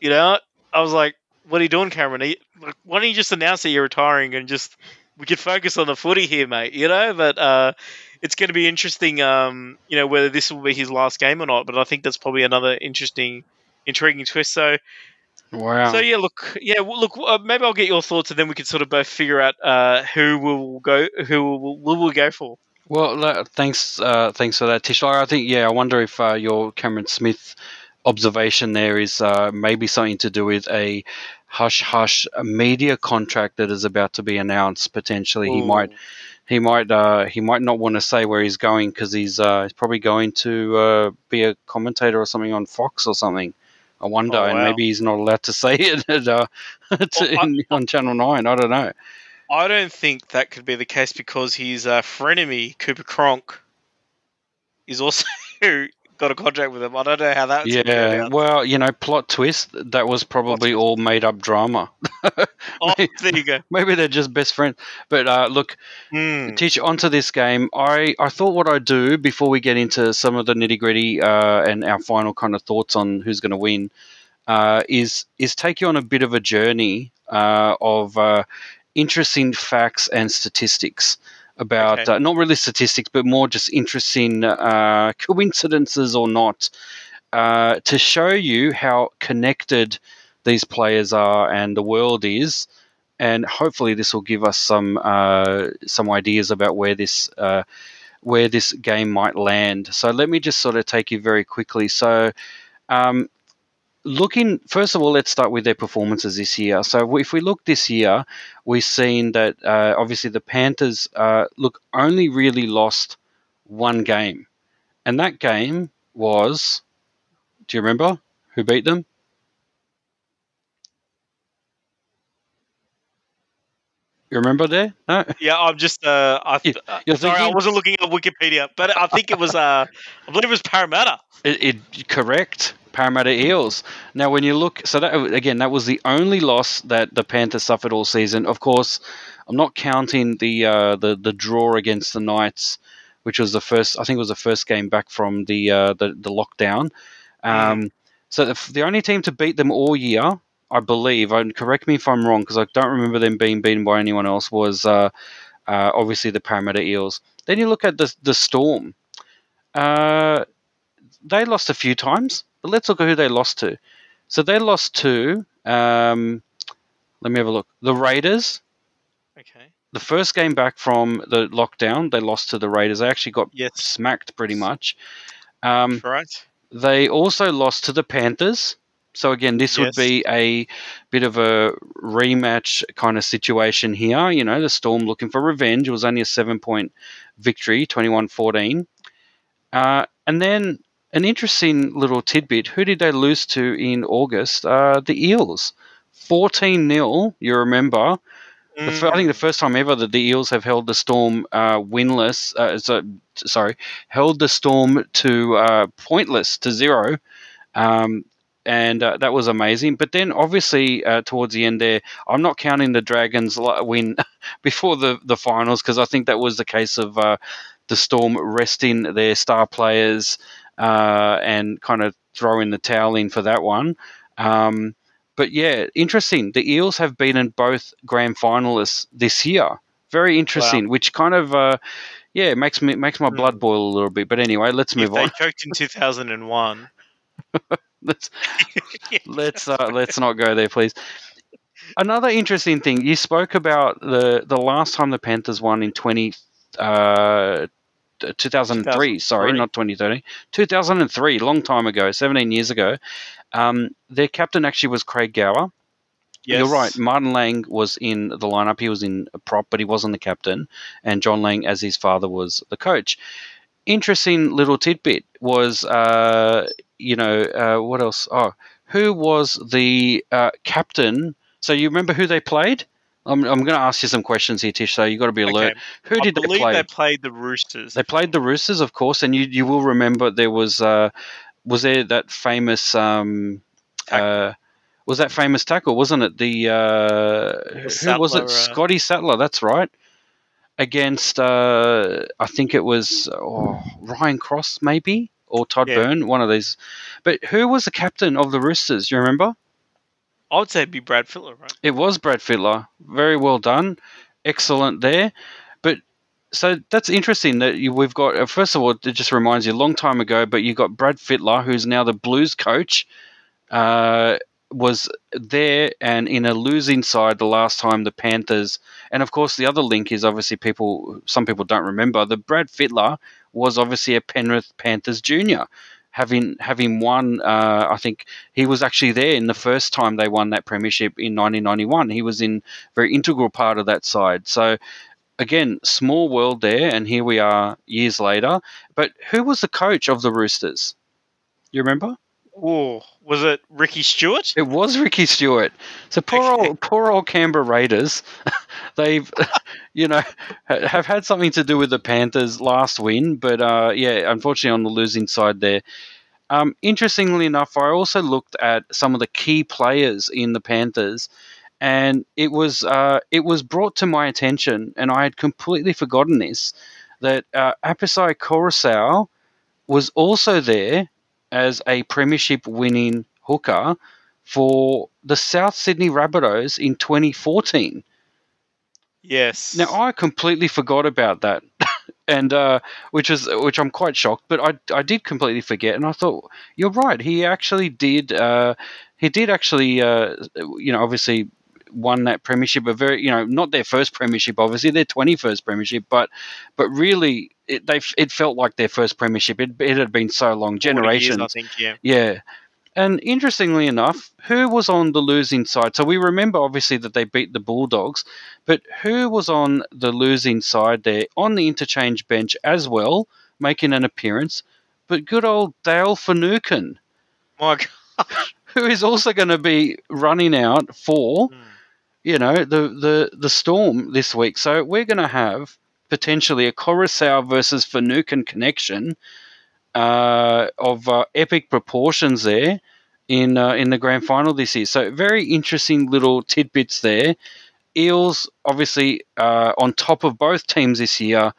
you know, I was like, "What are you doing, Cameron? You, like, why don't you just announce that you're retiring and just we could focus on the footy here, mate. You know, but uh, it's going to be interesting. Um, you know, whether this will be his last game or not. But I think that's probably another interesting, intriguing twist. So. Wow. So yeah, look, yeah, well, look. Uh, maybe I'll get your thoughts, and then we can sort of both figure out uh, who will go, who will, will we go for. Well, thanks, uh, thanks for that, Tish. I think, yeah, I wonder if uh, your Cameron Smith observation there is uh, maybe something to do with a hush hush media contract that is about to be announced. Potentially, he might, he might, uh, he might not want to say where he's going because he's, uh, he's probably going to uh, be a commentator or something on Fox or something. I wonder, Oh, and maybe he's not allowed to say it at, uh, to, Well, I- in, on Channel Nine. I don't know. I don't think that could be the case because his uh, frenemy Cooper Cronk is also got a contract with him. I don't know how that's gonna Yeah, well, you know, plot twist. That was probably all made up drama. Oh, there you go. Maybe they're just best friends. But uh, look. Teach onto this game. I, I thought what I'd do before we get into some of the nitty gritty uh, and our final kind of thoughts on who's going to win uh, is is take you on a bit of a journey uh, of uh, interesting facts and statistics about Okay. uh, not really statistics, but more just interesting uh, coincidences or not uh, to show you how connected these players are and the world is and hopefully this will give us some uh, some ideas about where this uh, where this game might land. So let me just sort of take you very quickly. So. Um, Looking first of all, let's start with their performances this year. So, if we look this year, we've seen that uh, obviously the Panthers uh, look only really lost one game, and that game was. Do you remember who beat them? You remember there? No. Yeah, I'm just. Uh, I th- uh, sorry, I wasn't looking at Wikipedia, but I think it was. Uh, I believe it was Parramatta. It, it correct. Parramatta Eels. Now, when you look, so that again, that was the only loss that the Panthers suffered all season. Of course, I'm not counting the uh, the the draw against the Knights, which was the first. I think it was the first game back from the uh, the, the lockdown. Um, So the, the only team to beat them all year, I believe, and correct me if I'm wrong, because I don't remember them being beaten by anyone else, was uh, uh, obviously the Parramatta Eels. Then you look at the the Storm. Uh, they lost a few times, but let's look at who they lost to. So they lost to. Um, let me have a look. The Raiders. Okay. The first game back from the lockdown, they lost to the Raiders. They actually got Yes. smacked pretty much. Um, Right. they also lost to the Panthers. So again, this would be a bit of a rematch kind of situation here. You know, the Storm looking for revenge. It was only a seven point victory, 21 14. Uh, and then an interesting little tidbit who did they lose to in August? Uh, the Eels. 14 0, you remember. Fir- I think the first time ever that the Eels have held the Storm uh, winless, uh, so, sorry, held the Storm to uh, pointless to zero, um, and uh, that was amazing. But then, obviously, uh, towards the end there, I'm not counting the Dragons win before the the finals because I think that was the case of uh, the Storm resting their star players uh, and kind of throwing the towel in for that one. Um, but yeah, interesting. The Eels have beaten both grand finalists this year. Very interesting, which kind of uh, yeah makes me makes my Hmm. blood boil a little bit. But anyway, let's If move they on. choked in 2001. let's let's uh, let's not go there, please. Another interesting thing you spoke about the the last time the Panthers won in twenty. Uh, 2003, sorry, not 2030. 2003, long time ago, 17 years ago. Um, their captain actually was Craig Gower. Yes. You're right. Martin Lang was in the lineup. He was in a prop, but he wasn't the captain. And John Lang, as his father, was the coach. Interesting little tidbit was, uh, you know, uh, what else? Oh, who was the uh, captain? So you remember who they played? I'm, I'm going to ask you some questions here, Tish. So you got to be alert. Okay. Who did I they believe play? they played the Roosters. They played the Roosters, of course, and you you will remember there was uh, was there that famous um, uh, was that famous tackle, wasn't it? The uh, who was it? uh, Scotty Sattler. That's right. Against uh, I think it was oh, Ryan Cross, maybe or Todd Yeah. Byrne, one of these. But who was the captain of the Roosters? You remember? I would say it'd be Brad Fittler, right? It was Brad Fittler. Very well done. excellent there. But so that's interesting that you, we've got. Uh, first of all, it just reminds you a long time ago, but you got Brad Fittler, who's now the Blues coach. Uh, was there and in a losing side the last time the Panthers, and of course the other link is obviously people. Some people don't remember the Brad Fittler was obviously a Penrith Panthers junior, having having won. Uh, I think he was actually there in the first time they won that premiership in 1991. He was in very integral part of that side. So again, small world there, and here we are years later. But who was the coach of the Roosters? You remember? Oh, was it Ricky Stuart? It was Ricky Stuart. So poor Okay. old poor old Canberra Raiders. they've, you know, have had something to do with the Panthers' last win, but uh, yeah, unfortunately on the losing side there. Um, interestingly enough, I also looked at some of the key players in the Panthers, and it was uh, it was brought to my attention, and I had completely forgotten this that uh, Apisai Koroisau was also there as a premiership winning hooker for the South Sydney Rabbitohs in 2014. Yes. Now I completely forgot about that, and uh, which is which I'm quite shocked. But I I did completely forget, and I thought you're right. He actually did. Uh, he did actually. Uh, you know, obviously won that premiership. A very you know not their first premiership, obviously their 21st premiership, but but really it they it felt like their first premiership. It, it had been so long, 40 years, generations. I think. Yeah. Yeah. And interestingly enough, who was on the losing side? So we remember obviously that they beat the Bulldogs, but who was on the losing side there on the interchange bench as well, making an appearance? But good old Dale Finucane, My God. who is also going to be running out for, Hmm. You know, the, the, the Storm this week. So we're going to have potentially a Koroisau versus Finucane connection uh, of uh, epic proportions there in uh, in the grand final this year. So very interesting little tidbits there. Eels obviously uh, on top of both teams this year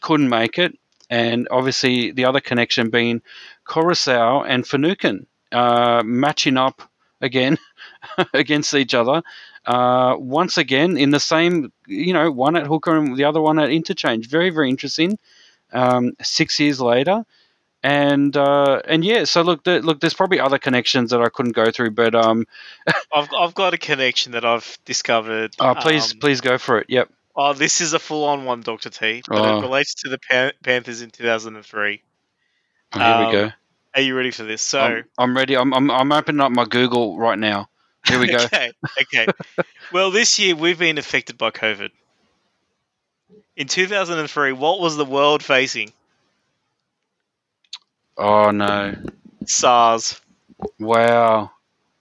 couldn't make it, and obviously the other connection being Koroisau and Finucane uh, matching up again against each other. Uh, once again in the same, you know, one at hooker and the other one at interchange. Very, very interesting. Um, six years later, and uh, and yeah, so look, there, look, there's probably other connections that I couldn't go through, but um, I've I've got a connection that I've discovered. uh, please, Um, please go for it. Yep. Oh, this is a full-on one, Doctor T, but Oh. it relates to the Pan- Panthers in 2003. Oh, here we um, go. Are you ready for this? So, I'm, I'm ready. I'm, I'm I'm opening up my Google right now. Here we go. okay, okay. well, this year we've been affected by COVID. In 2003, what was the world facing? oh no! SARS. Wow.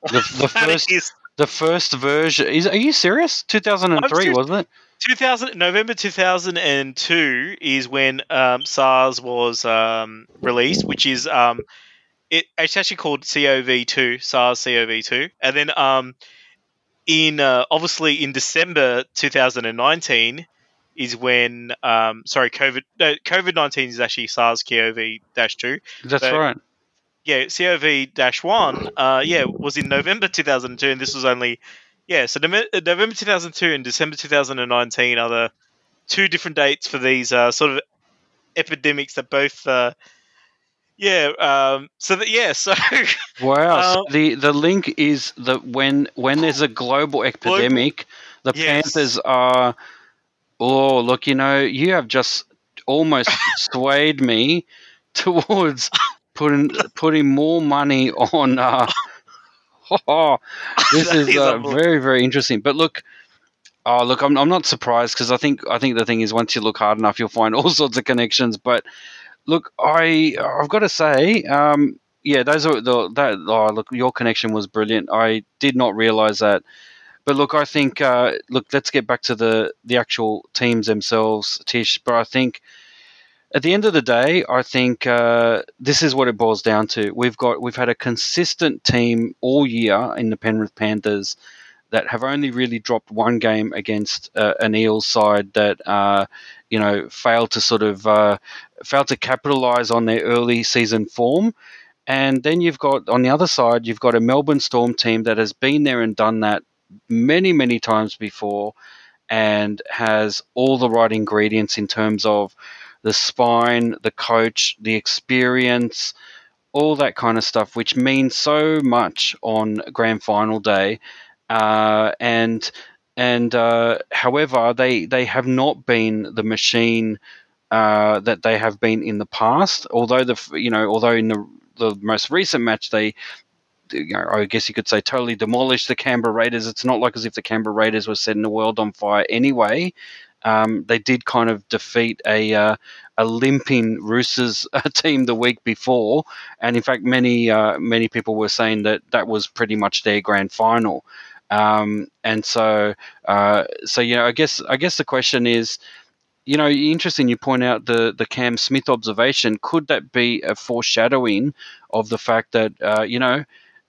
The, the first is the first version is. Are you serious? 2003 serious. wasn't it? 2000 November 2002 is when um, SARS was um, released, which is um, it, it's actually called CoV2, SARS CoV2, and then um, in uh, obviously in December 2019 is when um, sorry COVID no, COVID 19 is actually SARS CoV-2. That's So- right. Yeah, CoV-1 uh, yeah was in November 2002, and this was only yeah so November 2002 and December 2019 are the two different dates for these uh, sort of epidemics that both uh, yeah um, so that yeah so Wow. Uh, so the the link is that when when there's a global epidemic, the Yes. Panthers are. Oh, look! You know, you have just almost swayed me towards putting putting more money on. Uh, oh, this is is uh, very very interesting. But look. Oh look, I'm, I'm not surprised because I think I think the thing is once you look hard enough you'll find all sorts of connections. But look, I I've got to say, um, yeah, those are the that. Oh, look, your connection was brilliant. I did not realize that. But look, I think uh, look, let's get back to the the actual teams themselves, Tish. But I think at the end of the day, I think uh, this is what it boils down to. We've got we've had a consistent team all year in the Penrith Panthers that have only really dropped one game against uh, an Eels side that uh, you know failed to sort of uh, failed to capitalize on their early season form. And then you've got on the other side, you've got a Melbourne Storm team that has been there and done that many, many times before. and has all the right ingredients in terms of the spine, the coach, the experience, all that kind of stuff, which means so much on grand final day. Uh, and and uh, however, they they have not been the machine uh, that they have been in the past. Although the you know although in the the most recent match they you know, I guess you could say totally demolished the Canberra Raiders. It's not like as if the Canberra Raiders were setting the world on fire anyway. Um, they did kind of defeat a uh, a limping Roosters uh, team the week before, and in fact, many uh, many people were saying that that was pretty much their grand final. Um, and so, uh, so you know, I guess I guess the question is, you know, interesting. You point out the the Cam Smith observation. Could that be a foreshadowing of the fact that uh, you know?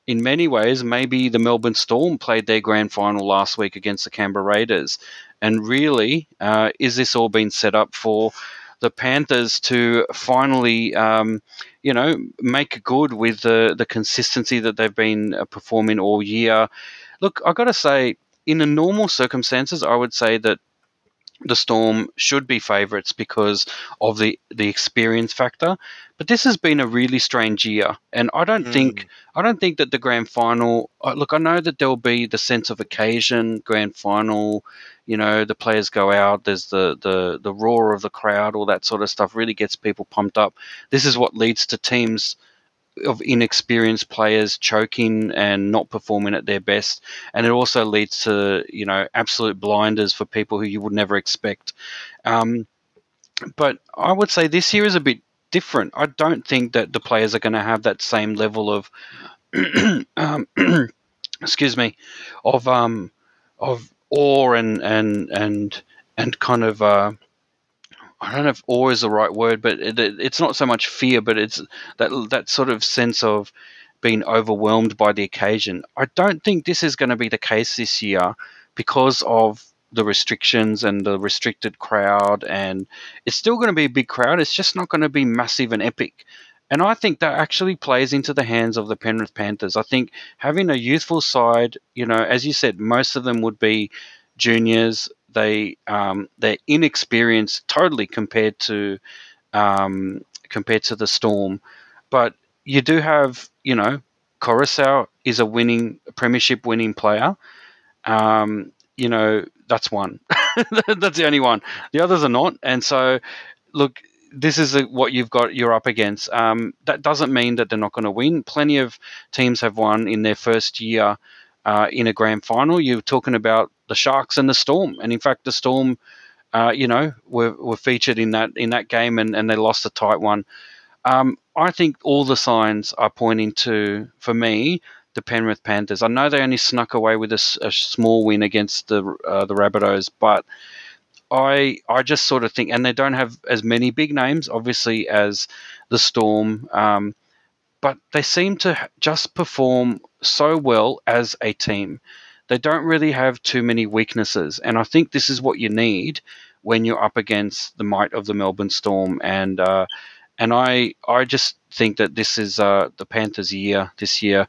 in many ways, maybe the Melbourne Storm played their grand final last week against the Canberra Raiders. And really, uh, is this all being set up for the Panthers to finally, um, you know, make good with the, the consistency that they've been uh, performing all year? Look, i got to say, in the normal circumstances, I would say that the Storm should be favourites because of the the experience factor. But this has been a really strange year, and I don't mm. think I don't think that the grand final. Uh, look, I know that there'll be the sense of occasion, grand final. You know, the players go out. There's the the the roar of the crowd, all that sort of stuff. Really gets people pumped up. This is what leads to teams of inexperienced players choking and not performing at their best, and it also leads to you know absolute blinders for people who you would never expect. Um, but I would say this year is a bit different. I don't think that the players are going to have that same level of, um, excuse me, of um, of awe and and and and kind of uh, I don't know if awe is the right word, but it, it's not so much fear, but it's that that sort of sense of being overwhelmed by the occasion. I don't think this is going to be the case this year because of the restrictions and the restricted crowd, and it's still going to be a big crowd. It's just not going to be massive and epic. And I think that actually plays into the hands of the Penrith Panthers. I think having a youthful side, you know, as you said, most of them would be juniors they um, they're inexperienced totally compared to um, compared to the Storm, but you do have you know Koroisau is a winning premiership winning player. Um, you know that's one. that's the only one. The others are not, and so look. This is what you've got. You're up against. Um, that doesn't mean that they're not going to win. Plenty of teams have won in their first year uh, in a grand final. You're talking about the Sharks and the Storm, and in fact, the Storm, uh, you know, were, were featured in that in that game, and, and they lost a tight one. Um, I think all the signs are pointing to, for me, the Penrith Panthers. I know they only snuck away with a, a small win against the uh, the Rabbitohs, but I I just sort of think, and they don't have as many big names, obviously, as the Storm. Um, but they seem to just perform so well as a team. They don't really have too many weaknesses, and I think this is what you need when you're up against the might of the Melbourne Storm. And uh, and I I just think that this is uh, the Panthers' year this year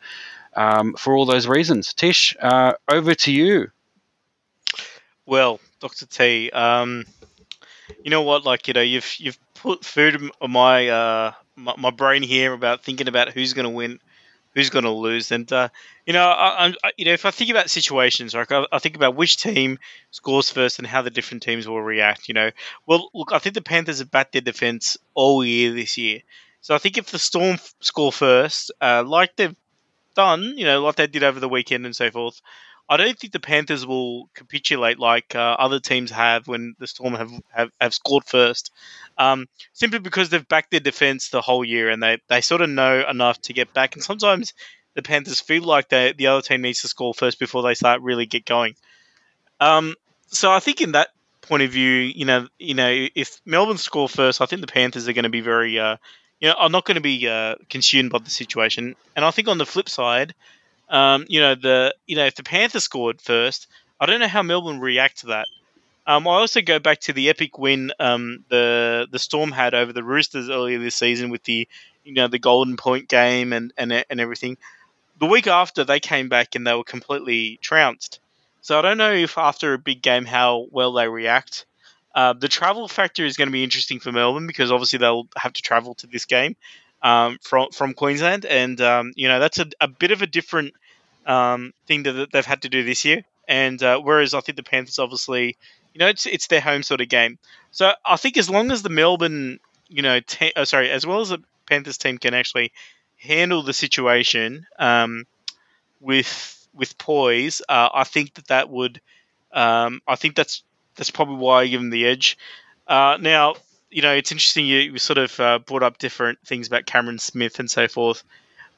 um, for all those reasons. Tish, uh, over to you. Well, Doctor T, um, you know what? Like you know, you've you've put food on my uh, my, my brain here about thinking about who's going to win, who's going to lose, and uh, you know, I, I, you know, if I think about situations, like I, I, think about which team scores first and how the different teams will react. You know, well, look, I think the Panthers have backed their defense all year this year, so I think if the Storm score first, uh, like they've done, you know, like they did over the weekend and so forth. I don't think the Panthers will capitulate like uh, other teams have when the Storm have, have, have scored first um, simply because they've backed their defense the whole year and they, they sort of know enough to get back. And sometimes the Panthers feel like they, the other team needs to score first before they start really get going. Um, so I think in that point of view, you know, you know, if Melbourne score first, I think the Panthers are going to be very, uh, you know, are not going to be uh, consumed by the situation. And I think on the flip side, um, you know, the you know, if the Panthers scored first, I don't know how Melbourne react to that. Um, I also go back to the epic win um, the the Storm had over the Roosters earlier this season with the you know the Golden Point game and and and everything. The week after they came back and they were completely trounced. So I don't know if after a big game how well they react. Uh, the travel factor is going to be interesting for Melbourne because obviously they'll have to travel to this game um, from from Queensland, and um, you know that's a, a bit of a different um, thing that they've had to do this year. And uh, whereas I think the Panthers obviously, you know, it's it's their home sort of game. So I think as long as the Melbourne, you know, te- oh, sorry, as well as the Panthers team can actually handle the situation um, with with poise, uh, I think that that would, um, I think that's that's probably why I give them the edge. Uh, now, you know, it's interesting you, you sort of uh, brought up different things about Cameron Smith and so forth.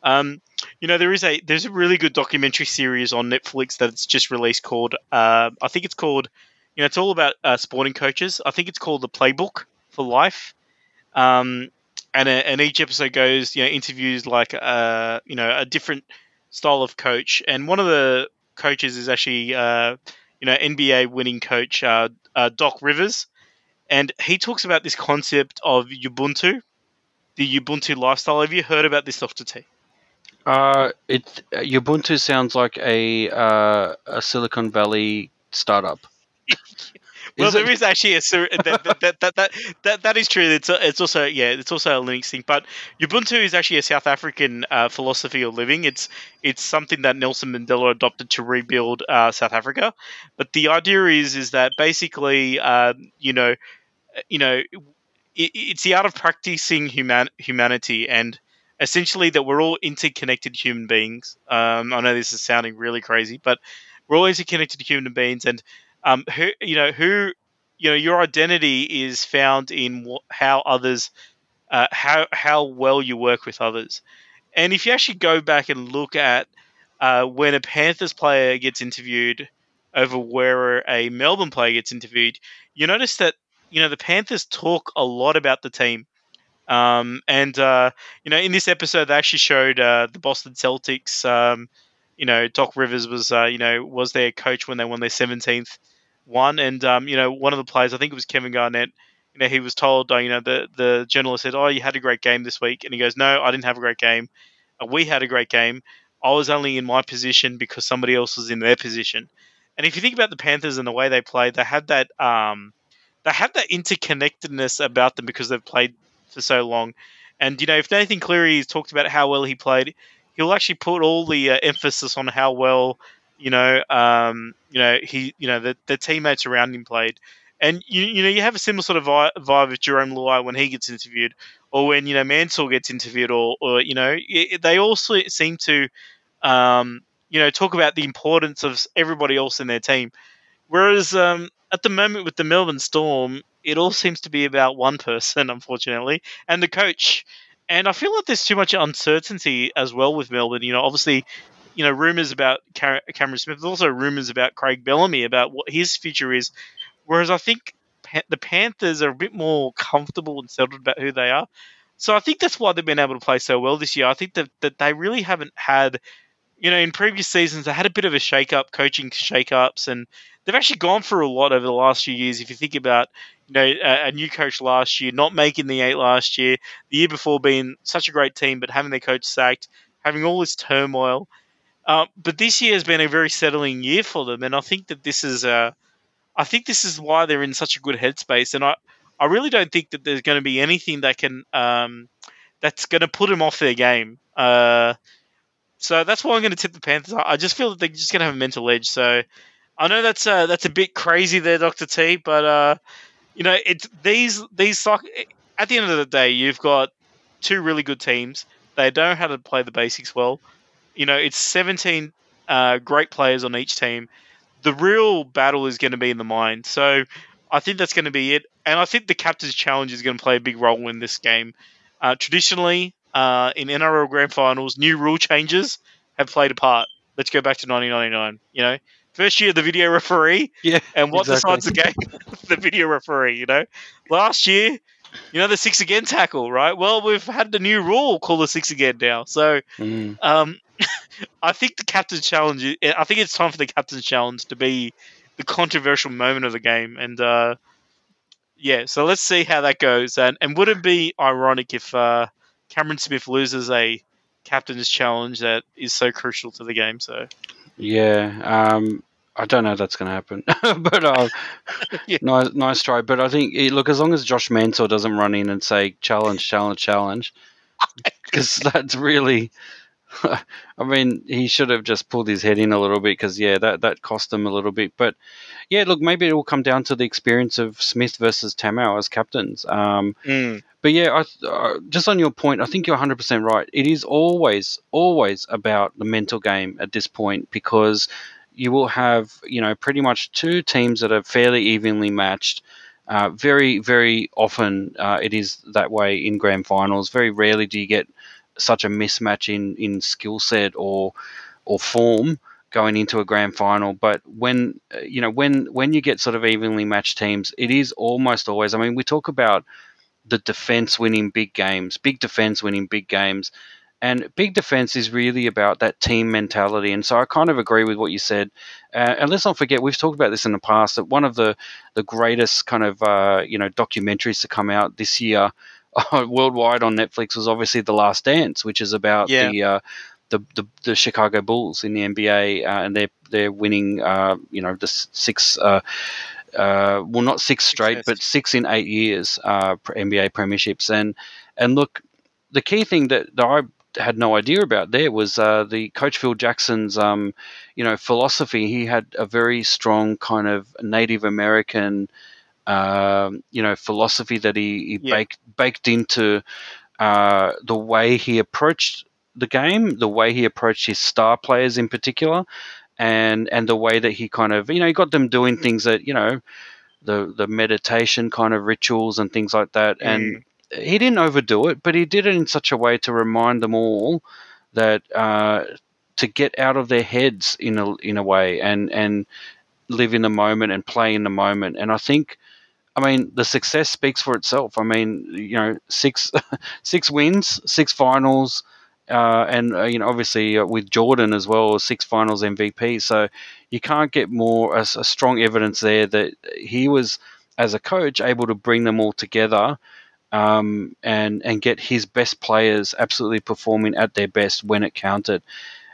Um, you know, there is a there's a really good documentary series on Netflix that's just released called uh, I think it's called you know it's all about uh, sporting coaches. I think it's called the Playbook for Life. Um, and, and each episode goes you know interviews like uh, you know a different style of coach, and one of the coaches is actually uh, you know NBA winning coach uh, uh, Doc Rivers, and he talks about this concept of Ubuntu, the Ubuntu lifestyle. Have you heard about this, Doctor T? Uh, it Ubuntu sounds like a uh, a Silicon Valley startup. well, is there actually a that that, that, that, that, that, that is true. It's it's also yeah, it's also a Linux thing. But Ubuntu is actually a South African uh, philosophy of living. It's it's something that Nelson Mandela adopted to rebuild uh, South Africa. But the idea is is that basically, uh, you know, you know, it, it's the art of practicing human humanity and essentially that we're all interconnected human beings. Um, I know this is sounding really crazy, but we're all interconnected human beings, and um, who you know who you know your identity is found in how others, uh, how how well you work with others, and if you actually go back and look at uh, when a Panthers player gets interviewed over where a Melbourne player gets interviewed, you notice that you know the Panthers talk a lot about the team um, and uh, you know, in this episode, they actually showed uh, the Boston Celtics. Um, you know, Doc Rivers was uh, you know was their coach when they won their seventeenth one, and um, you know, one of the players, I think it was Kevin Garnett. You know, he was told, uh, you know, the the journalist said, "Oh, you had a great game this week," and he goes, "No, I didn't have a great game. Uh, we had a great game. I was only in my position because somebody else was in their position." And if you think about the Panthers and the way they played, they had that um, they have that interconnectedness about them because they've played for so long. And you know, if Nathan Cleary has talked about how well he played, he'll actually put all the uh, emphasis on how well you know, um, you know he, you know, the, the teammates around him played. And you, you know, you have a similar sort of vibe with Jarome Luai when he gets interviewed, or when you know Mansour gets interviewed, or, or you know, it, they also seem to, um, you know, talk about the importance of everybody else in their team. Whereas um, at the moment with the Melbourne Storm, it all seems to be about one person, unfortunately, and the coach. And I feel like there's too much uncertainty as well with Melbourne. You know, obviously, you know, rumors about Cameron Smith. There's also rumors about Craig Bellamy about what his future is. Whereas I think the Panthers are a bit more comfortable and settled about who they are. So I think that's why they've been able to play so well this year. I think that, that they really haven't had, you know, in previous seasons, they had a bit of a shake up, coaching shake ups, and they've actually gone through a lot over the last few years. If you think about, you know, a, a, new coach last year, not making the eight last year, the year before being such a great team, but having their coach sacked, having all this turmoil. Uh, but this year has been a very settling year for them, and I think that this is, uh, I think this is why they're in such a good headspace. And I, I really don't think that there's going to be anything that can, um, that's going to put them off their game. Uh, so that's why I'm going to tip the Panthers. I just feel that they're just going to have a mental edge. So I know that's uh, that's a bit crazy there, Doctor T, but uh, you know, it's these these. At the end of the day, you've got two really good teams. They know how to play the basics well. You know, it's 17 uh, great players on each team. The real battle is going to be in the mind. So I think that's going to be it. And I think the captain's challenge is going to play a big role in this game. Uh, traditionally, uh, in NRL Grand Finals, new rule changes have played a part. Let's go back to 1999. You know, First year, the video referee. Yeah. And what exactly. decides the game? the video referee, you know? Last year, you know, the six again tackle, right? Well, we've had the new rule called the six again now. So mm. um, I think the captain's challenge, I think it's time for the captain's challenge to be the controversial moment of the game. And uh, yeah, so let's see how that goes. And, and would it be ironic if uh, Cameron Smith loses a captain's challenge that is so crucial to the game? So yeah, um, I don't know if that's going to happen, but uh, Yeah. nice, nice try. But I think eh, look, as long as Josh Mansour doesn't run in and say challenge, challenge, challenge, because that's really. I mean, he should have just pulled his head in a little bit because yeah, that that cost him a little bit. But yeah, look, maybe it will come down to the experience of Smith versus Tamau as captains. Um, Mm. but yeah, I, uh, just on your point, I think you're 100% right. It is always, always about the mental game at this point because you will have, you know, pretty much two teams that are fairly evenly matched. Uh, very, very often uh, it is that way in grand finals. Very rarely do you get such a mismatch in, in skill set or or form going into a grand final. But when uh, you know when when you get sort of evenly matched teams, it is almost always. I mean, we talk about the defense winning big games, big defense winning big games. And big defense is really about that team mentality. And so I kind of agree with what you said. Uh, and let's not forget, we've talked about this in the past, that one of the, the greatest kind of, uh, you know, documentaries to come out this year worldwide on Netflix was obviously The Last Dance, which is about Yeah. the, uh, the, the, the Chicago Bulls in the NBA, uh, and they're they're winning, uh, you know, the six, uh, uh, well, not six straight, but six in eight years uh, NBA premierships. And and look, the key thing that, that I had no idea about there was uh, the coach Phil Jackson's, um, you know, philosophy. He had a very strong kind of Native American, um, you know, philosophy that he, he Yeah. baked baked into uh, the way he approached the game, the way he approached his star players in particular, and and the way that he kind of you know he got them doing things that you know the the meditation kind of rituals and things like that, and he didn't overdo it, but he did it in such a way to remind them all that uh, to get out of their heads in a in a way and and live in the moment and play in the moment. And I think, I mean, the success speaks for itself. I mean, you know, six six wins, six finals. Uh, and uh, you know, obviously uh, with Jordan as well, six finals MVP. So you can't get more a, a strong evidence there that he was, as a coach, able to bring them all together um, and and get his best players absolutely performing at their best when it counted.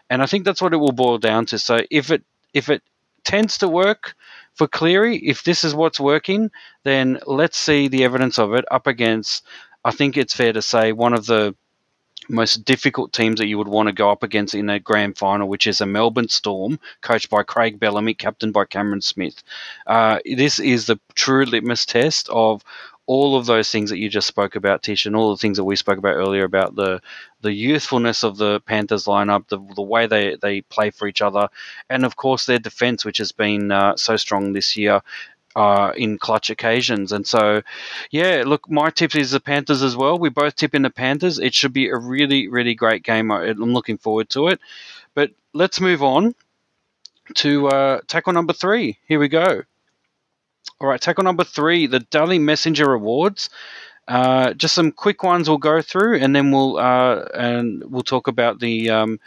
And I think that's what it will boil down to. So if it if it tends to work for Cleary, if this is what's working, then let's see the evidence of it up against. I think it's fair to say one of the most difficult teams that you would want to go up against in a grand final, which is a Melbourne Storm, coached by Craig Bellamy, captained by Cameron Smith. Uh, this is the true litmus test of all of those things that you just spoke about, Tish, and all the things that we spoke about earlier about the the youthfulness of the Panthers lineup, the the way they, they play for each other, and of course their defense, which has been uh, so strong this year. Uh, in clutch occasions, and so, yeah. Look, my tip is the Panthers as well. We both tip in the Panthers. It should be a really, really great game. I'm looking forward to it. But let's move on to uh, tackle number three. Here we go. All right, tackle number three, the Daily Messenger Awards. Uh, just some quick ones we'll go through, and then we'll uh, and we'll talk about the um,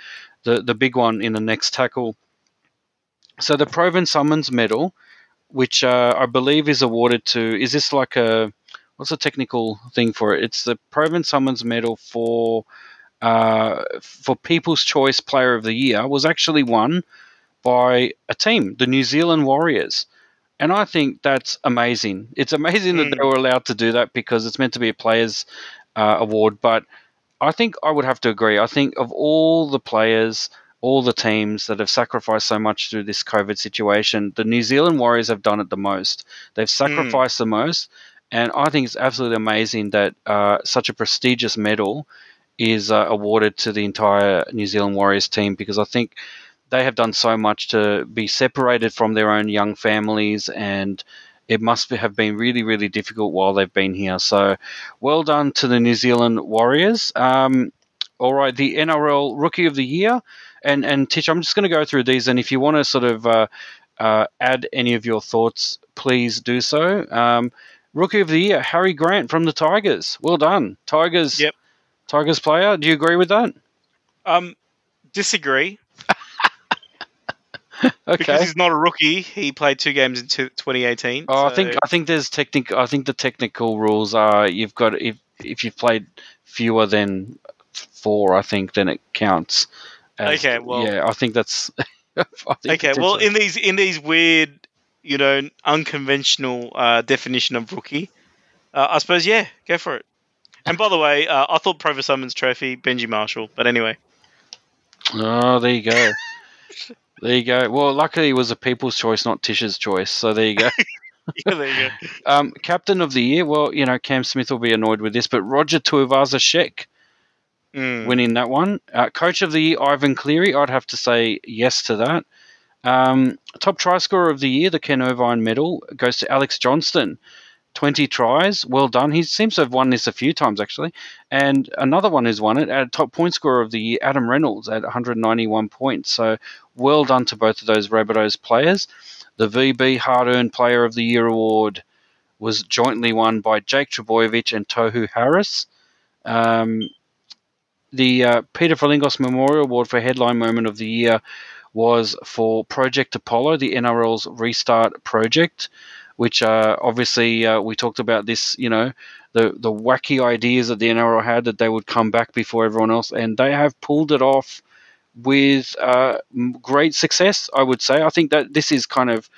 the the big one in the next tackle. So the Provan Summons Medal, which uh, I believe is awarded to, is this like a what's the technical thing for it? It's the Provan Summons Medal for uh, for People's Choice Player of the Year was actually won by a team, the New Zealand Warriors. And I think that's amazing. It's amazing that Mm. they were allowed to do that because it's meant to be a players' uh, award. But I think I would have to agree. I think of all the players, all the teams that have sacrificed so much through this COVID situation, the New Zealand Warriors have done it the most. They've sacrificed the most. And I think it's absolutely amazing that uh, such a prestigious medal is uh, awarded to the entire New Zealand Warriors team because I think they have done so much to be separated from their own young families and it must have been really, really difficult while they've been here. So, well done to the New Zealand Warriors. Um, all right, the NRL Rookie of the Year, and and Tish, I'm just going to go through these, and if you want to sort of uh, uh, add any of your thoughts, please do so. Um, Rookie of the Year, Harry Grant from the Tigers. Well done, Tigers. Yep. Tigers player. Do you agree with that? Um, disagree Okay. because he's not a rookie. He played two games in 2018. Oh, I think I think there's technic. I think the technical rules are you've got if if you've played fewer than four, I think then it counts. as- Okay, well- yeah, I think that's I think Okay, well, in these in these weird, you know, unconventional uh, definition of rookie, uh, I suppose yeah, go for it. And by the way, uh, I thought Provan Summons Trophy Benji Marshall, but anyway, oh, there you go. There you go. Well, luckily it was a people's choice, not Tish's choice. So there you go. yeah, there you go. Um, captain of the year. Well, you know, Cam Smith will be annoyed with this, but Roger Tuivasa Sheck Mm. winning that one. Uh, coach of the year, Ivan Cleary. I'd have to say yes to that. Um, top try scorer of the year, the Ken Irvine medal, goes to Alex Johnston. 20 tries. Well done. He seems to have won this a few times, actually. And another one who's won it, uh, top point scorer of the year, Adam Reynolds, at 191 points. So well done to both of those Rabbitohs players. The VB Hard Earned Player of the Year award was jointly won by Jake Trbojevic and Tohu Harris. Um, the uh, Peter Frilingos Memorial Award for Headline Moment of the Year was for Project Apollo, the NRL's restart project, which uh, obviously uh, we talked about this, you know, the, the wacky ideas that the NRL had that they would come back before everyone else, and they have pulled it off with uh, great success, I would say. I think that this is kind of,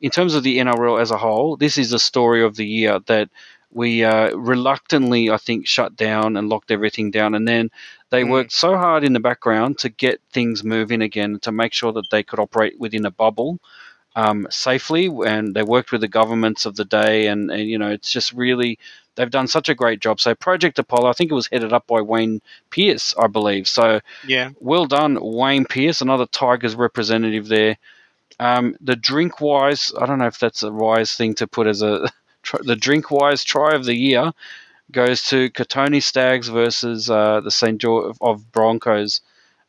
in terms of the NRL as a whole, this is the story of the year that we uh, reluctantly, I think, shut down and locked everything down. And then they Mm. worked so hard in the background to get things moving again, to make sure that they could operate within a bubble um, safely. And they worked with the governments of the day. And, and, you know, it's just really, they've done such a great job. So, Project Apollo, I think it was headed up by Wayne Pearce, I believe. So, Yeah, well done, Wayne Pearce, another Tigers representative there. Um, the drink wise, I don't know if that's a wise thing to put as a the drink wise try of the year goes to Kotoni Staggs versus uh, the St. George of Broncos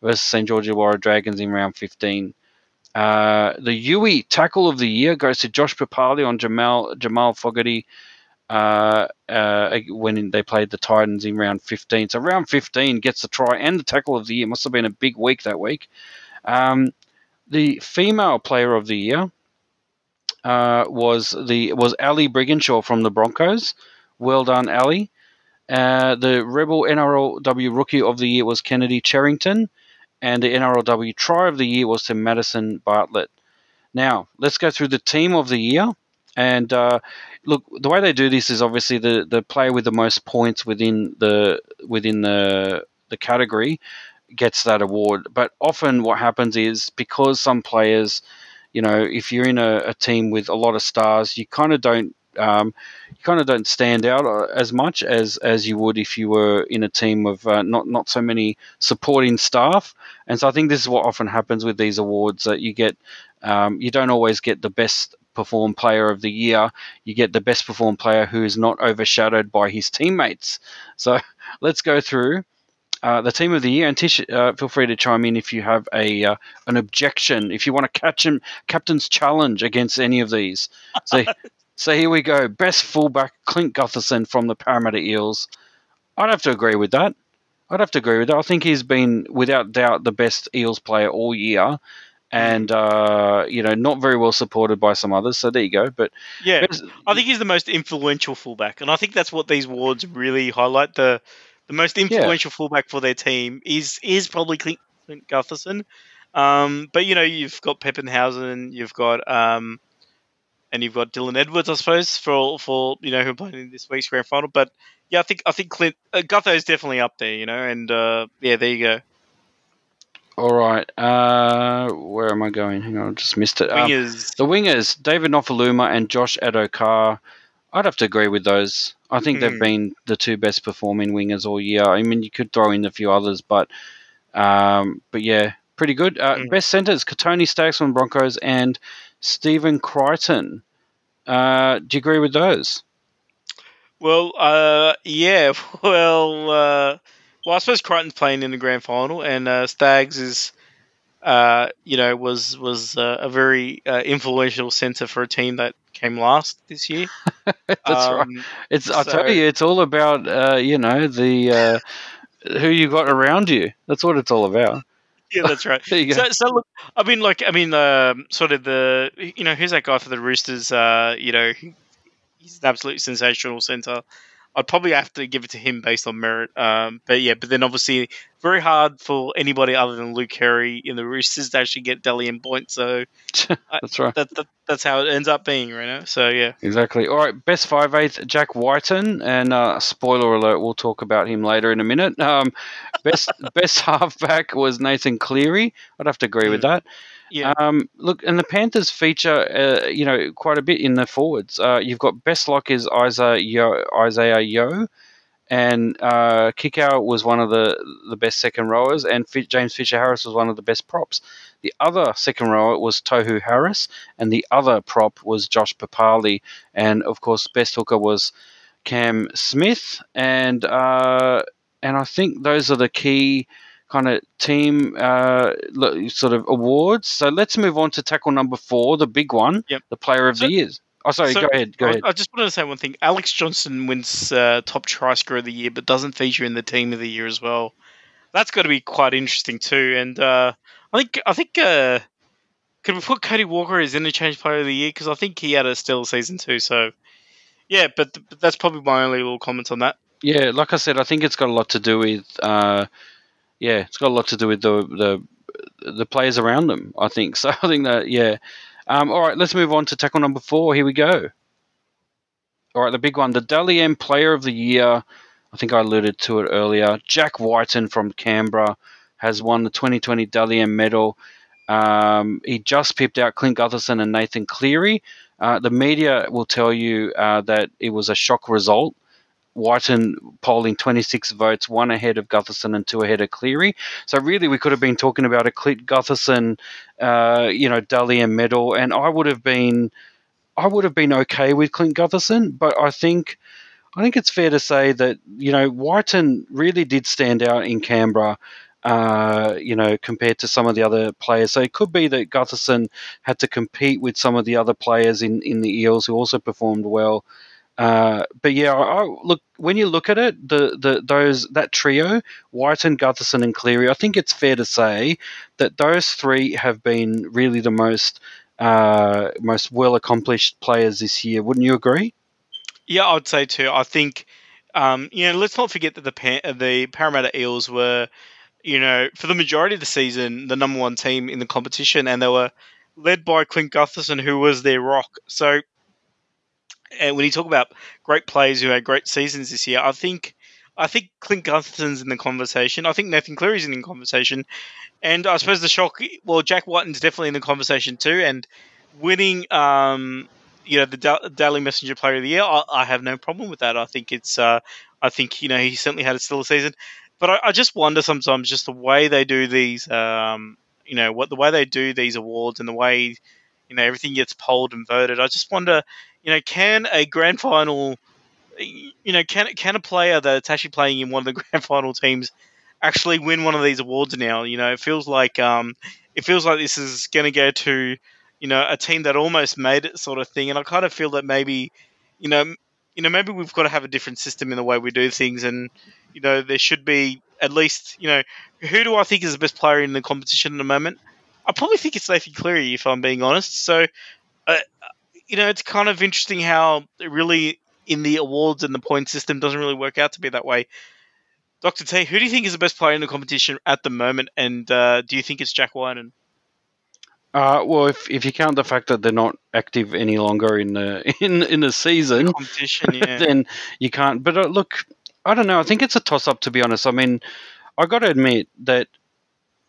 versus St. George Illawarra Dragons in round 15. Uh, the Youi tackle of the year goes to Josh Papalii on Jamal Jamal Fogarty uh, uh, when they played the Titans in round 15. So round 15 gets the try and the tackle of the year. Must have been a big week that week. Um, the female player of the year uh, was the was Ali Brigginshaw from the Broncos. Well done, Ali. Uh, the Rebel NRLW Rookie of the Year was Kennedy Cherrington, and the NRLW Try of the Year was to Madison Bartlett. Now, let's go through the Team of the Year. And uh, look, the way they do this is obviously the, the player with the most points within the within the the category gets that award. But often, what happens is because some players, you know, if you're in a, a team with a lot of stars, you kind of don't um, you kind of don't stand out uh, as much as as you would if you were in a team of uh, not not so many supporting staff. And so I think this is what often happens with these awards that you get um, you don't always get the best performed player of the year. You get the best performed player who is not overshadowed by his teammates. So let's go through. Uh, the team of the year, and Tish, uh, feel free to chime in if you have a uh, an objection. If you want to catch him, captain's challenge against any of these. So, so here we go. Best fullback, Clint Gutherson from the Parramatta Eels. I'd have to agree with that. I'd have to agree with that. I think he's been, without doubt, the best Eels player all year, and uh, you know, not very well supported by some others. So there you go. But yeah. I think he's the most influential fullback, and I think that's what these awards really highlight. the The most influential fullback for their team is is probably Clint, Clint Gutherson. Um, but you know, you've got Papenhuyzen, you've got um, and you've got Dylan Edwards, I suppose, for for you know who are playing in this week's grand final. But yeah, I think I think Clint uh, Gutho is definitely up there, you know, and uh, yeah, there you go. All right, uh, where am I going? Hang on, I just missed it. Um, Wingers, The wingers, David Nofoaluma and Josh Addo-Carr, I'd have to agree with those. I think they've Hmm. been the two best performing wingers all year. I mean, you could throw in a few others, but um, but yeah, pretty good. Uh, Hmm. Best centers, Kotoni Staggs from Broncos and Stephen Crichton. Uh, do you agree with those? Well, uh, yeah. Well, uh, well, I suppose Crichton's playing in the grand final, and uh, Staggs is, uh, you know, was was uh, a very uh, influential centre for a team that came last this year. That's right. Um, It's I so- tell you, it's all about uh, you know the uh, who you got around you. That's what it's all about. Yeah, that's right. There you go. So, so look, I mean, like, I mean, um, sort of the, you know, who's that guy for the Roosters? Uh, you know, he's an absolute sensational centre. I'd probably have to give it to him based on merit. Um, but yeah, but then obviously very hard for anybody other than Luke Keary in the Roosters to actually get Dally M points. So That's right. that, that that's how it ends up being, right now. So yeah, Exactly. All right, best five eighth, Jack Wighton, and uh, spoiler alert, we'll talk about him later in a minute. Um, best best halfback was Nathan Cleary. I'd have to agree with that. Yeah, Um, look, and the Panthers feature, uh, you know, quite a bit in the forwards. Uh, you've got best lock is Isaiah Yeo, Isaiah Yeo, and uh, Kikau was one of the the best second rowers, and Fi- James Fisher Harris was one of the best props. The other second rower was Tohu Harris, and the other prop was Josh Papalii, and of course, best hooker was Cam Smith, and uh, and I think those are the key kind of team uh, sort of awards. So let's move on to tackle number four, the big one, Yep. the Player of So- the year. Oh, sorry, so go ahead, go I- ahead. I just wanted to say one thing. Alex Johnson wins uh, top try scorer of the year, but doesn't feature in the team of the year as well. That's got to be quite interesting too. And uh, I think I think uh, could we put Cody Walker as interchange player of the year because I think he had a stellar season too. So yeah, but, but that's probably my only little comments on that. Yeah, like I said, I think it's got a lot to do with, uh, yeah, it's got a lot to do with the the the players around them. I think so. I think that yeah. Um, all right, let's move on to tackle number four. Here we go. All right, the big one, the Dally M Player of the Year. I think I alluded to it earlier. Jack Wighton from Canberra has won the 2020 Dally M medal. Um, he just pipped out Clint Gutherson and Nathan Cleary. Uh, the media will tell you uh, that it was a shock result. Wighton polling 26 votes, one ahead of Gutherson and two ahead of Cleary. So really, we could have been talking about a Clint Gutherson, uh, you know, Dally M medal, and I would have been, I would have been okay with Clint Gutherson, but I think, I think it's fair to say that you know Wighton really did stand out in Canberra. Uh, you know, compared to some of the other players. So it could be that Gutherson had to compete with some of the other players in, in the Eels who also performed well. Uh, but yeah, I, I- look when you look at it, the, the those that trio, Wighton, Gutherson, and Cleary. I think it's fair to say that those three have been really the most uh, most well accomplished players this year. Wouldn't you agree? Yeah, I would say too. I think, um, you know, let's not forget that the pa- the Parramatta Eels were, you know, for the majority of the season, the number one team in the competition, and they were led by Clint Gutherson, who was their rock. So, and when you talk about great players who had great seasons this year, I think, I think Clint Gutherson's in the conversation. I think Nathan Cleary's in the conversation, and I suppose the shock. Well, Jack Wighton's definitely in the conversation too, and winning. Um, you know the Dally Messenger Player of the Year. I, I have no problem with that. I think it's. Uh, I think you know he certainly had a stellar season, but I, I just wonder sometimes just the way they do these. Um, you know what the way they do these awards and the way you know everything gets polled and voted. I just wonder, you know, can a grand final, you know, can can a player that's actually playing in one of the grand final teams actually win one of these awards now? You know, it feels like um, it feels like this is going to go to you know, a team that almost made it sort of thing. And I kind of feel that maybe, you know, you know, maybe we've got to have a different system in the way we do things, and you know, there should be at least, you know, who do I think is the best player in the competition at the moment? I probably think it's Nathan Cleary, if I'm being honest. So, you know, it's kind of interesting how really in the awards and the point system doesn't really work out to be that way. Doctor T, who do you think is the best player in the competition at the moment, and uh, do you think it's Jack Wighton? Uh, well, if if you count the fact that they're not active any longer in the in in the season, Competition, yeah. then you can't. But uh, look, I don't know. I think it's a toss up to be honest. I mean, I got to admit that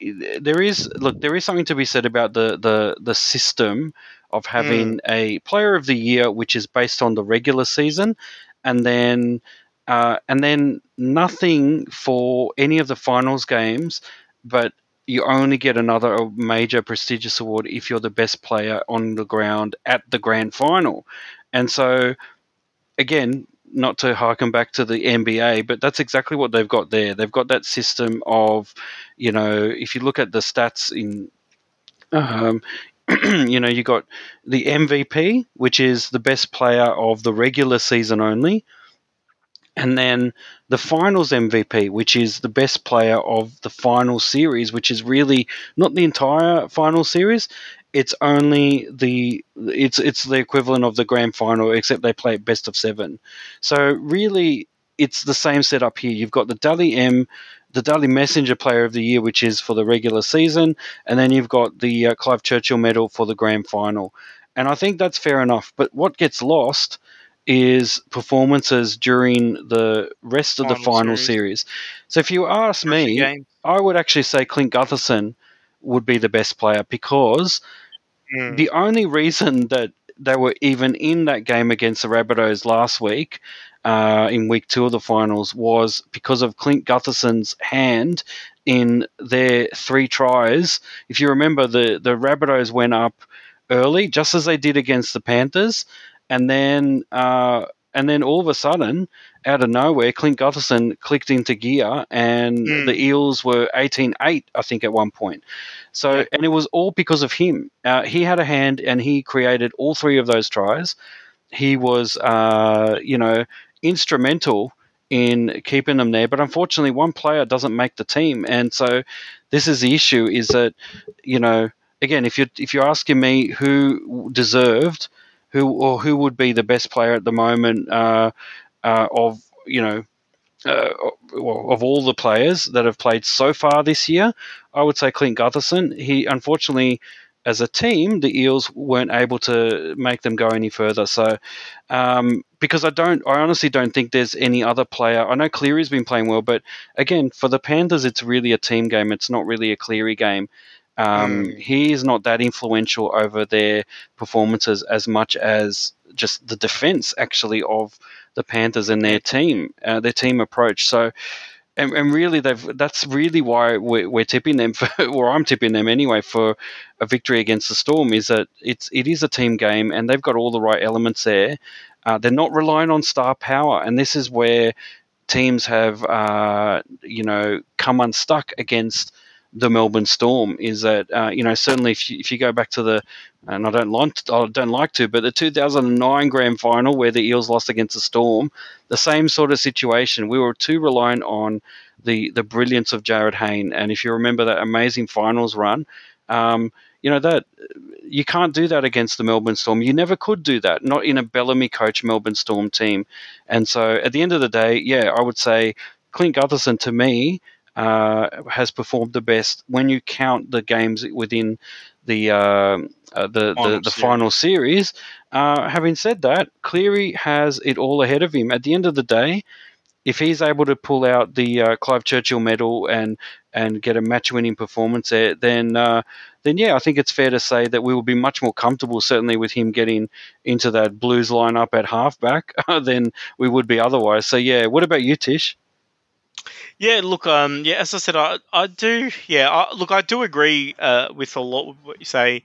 there is look there is something to be said about the the the system of having a player of the year which is based on the regular season, and then uh, and then nothing for any of the finals games, but you only get another major prestigious award if you're the best player on the ground at the grand final. And so, again, not to harken back to the NBA, but that's exactly what they've got there. They've got that system of, you know, if you look at the stats in, um, you know, you got the MVP, which is the best player of the regular season only. And then the finals MVP, which is the best player of the final series, which is really not the entire final series. It's only the it's it's the equivalent of the grand final, except they play best of seven. So really, it's the same setup here. You've got the Dally M the Dally Messenger Player of the Year, which is for the regular season, and then you've got the uh, Clive Churchill Medal for the grand final. And I think that's fair enough. But what gets lost is performances during the rest of Final the final series. series. So if you ask me. I would actually say Clint Gutherson would be the best player because Mm. the only reason that they were even in that game against the Rabbitohs last week, uh, in week two of the finals, was because of Clint Gutherson's hand in their three tries. If you remember, the, the Rabbitohs went up early, just as they did against the Panthers, and then uh, and then all of a sudden, out of nowhere, Clint Gutherson clicked into gear, and Mm. the Eels were 18-8, I think, at one point. So, and it was all because of him. Uh, he had a hand, and he created all three of those tries. He was, uh, you know, instrumental in keeping them there. But unfortunately, one player doesn't make the team, and so this is the issue: is that you know, again, if you if you're asking me who deserved, who or who would be the best player at the moment uh, uh, of you know. Uh, of all the players that have played so far this year, I would say Clint Gutherson. He unfortunately, as a team, the Eels weren't able to make them go any further. So, um, because I don't, I honestly don't think there's any other player. I know Cleary's been playing well, but again, for the Panthers, it's really a team game. It's not really a Cleary game. Um, Mm. He is not that influential over their performances as much as just the defense, actually, of the Panthers and their team, uh, their team approach. So, and, and really, they've that's really why we're, we're tipping them for, or I'm tipping them anyway for a victory against the Storm. Is that it's it is a team game, and they've got all the right elements there. Uh, they're not relying on star power, and this is where teams have uh, you know come unstuck against the Melbourne Storm. Is that uh, you know certainly if you, if you go back to the and I don't like I don't like to, but the 2009 Grand Final where the Eels lost against the Storm, the same sort of situation. We were too reliant on the the brilliance of Jarryd Hayne, and if you remember that amazing finals run, um, you know that you can't do that against the Melbourne Storm. You never could do that, not in a Bellamy coach Melbourne Storm team. And so at the end of the day, yeah, I would say Clint Gutherson to me uh, has performed the best when you count the games within the uh, uh, the, Final the, the series. final series. Uh, having said that, Cleary has it all ahead of him. At the end of the day, if he's able to pull out the uh, Clive Churchill medal and and get a match-winning performance there, then uh, then yeah, I think it's fair to say that we will be much more comfortable, certainly with him getting into that Blues lineup at halfback than we would be otherwise. So yeah, what about you, Tish? Yeah, look, um, yeah, as I said, I, I do, yeah, I, look, I do agree uh, with a lot of what you say,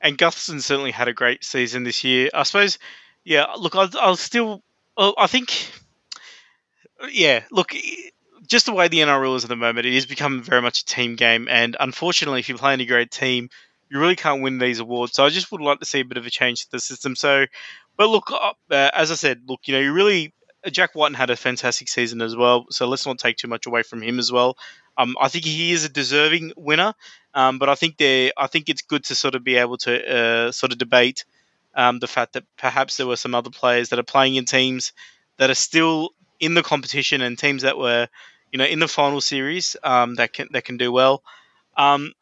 and Gutherson certainly had a great season this year. I suppose, yeah, look, I'll, I'll still, I think, yeah, look, just the way the NRL is at the moment, it is become very much a team game, and unfortunately, if you play playing a great team, you really can't win these awards. So I just would like to see a bit of a change to the system. So, but look, uh, uh, as I said, look, you know, you really Jack Wighton had a fantastic season as well, so let's not take too much away from him as well. Um, I think he is a deserving winner, um, but I think they, I think it's good to sort of be able to uh, sort of debate um, the fact that perhaps there were some other players that are playing in teams that are still in the competition and teams that were, you know, in the final series um, that can that can do well. Um,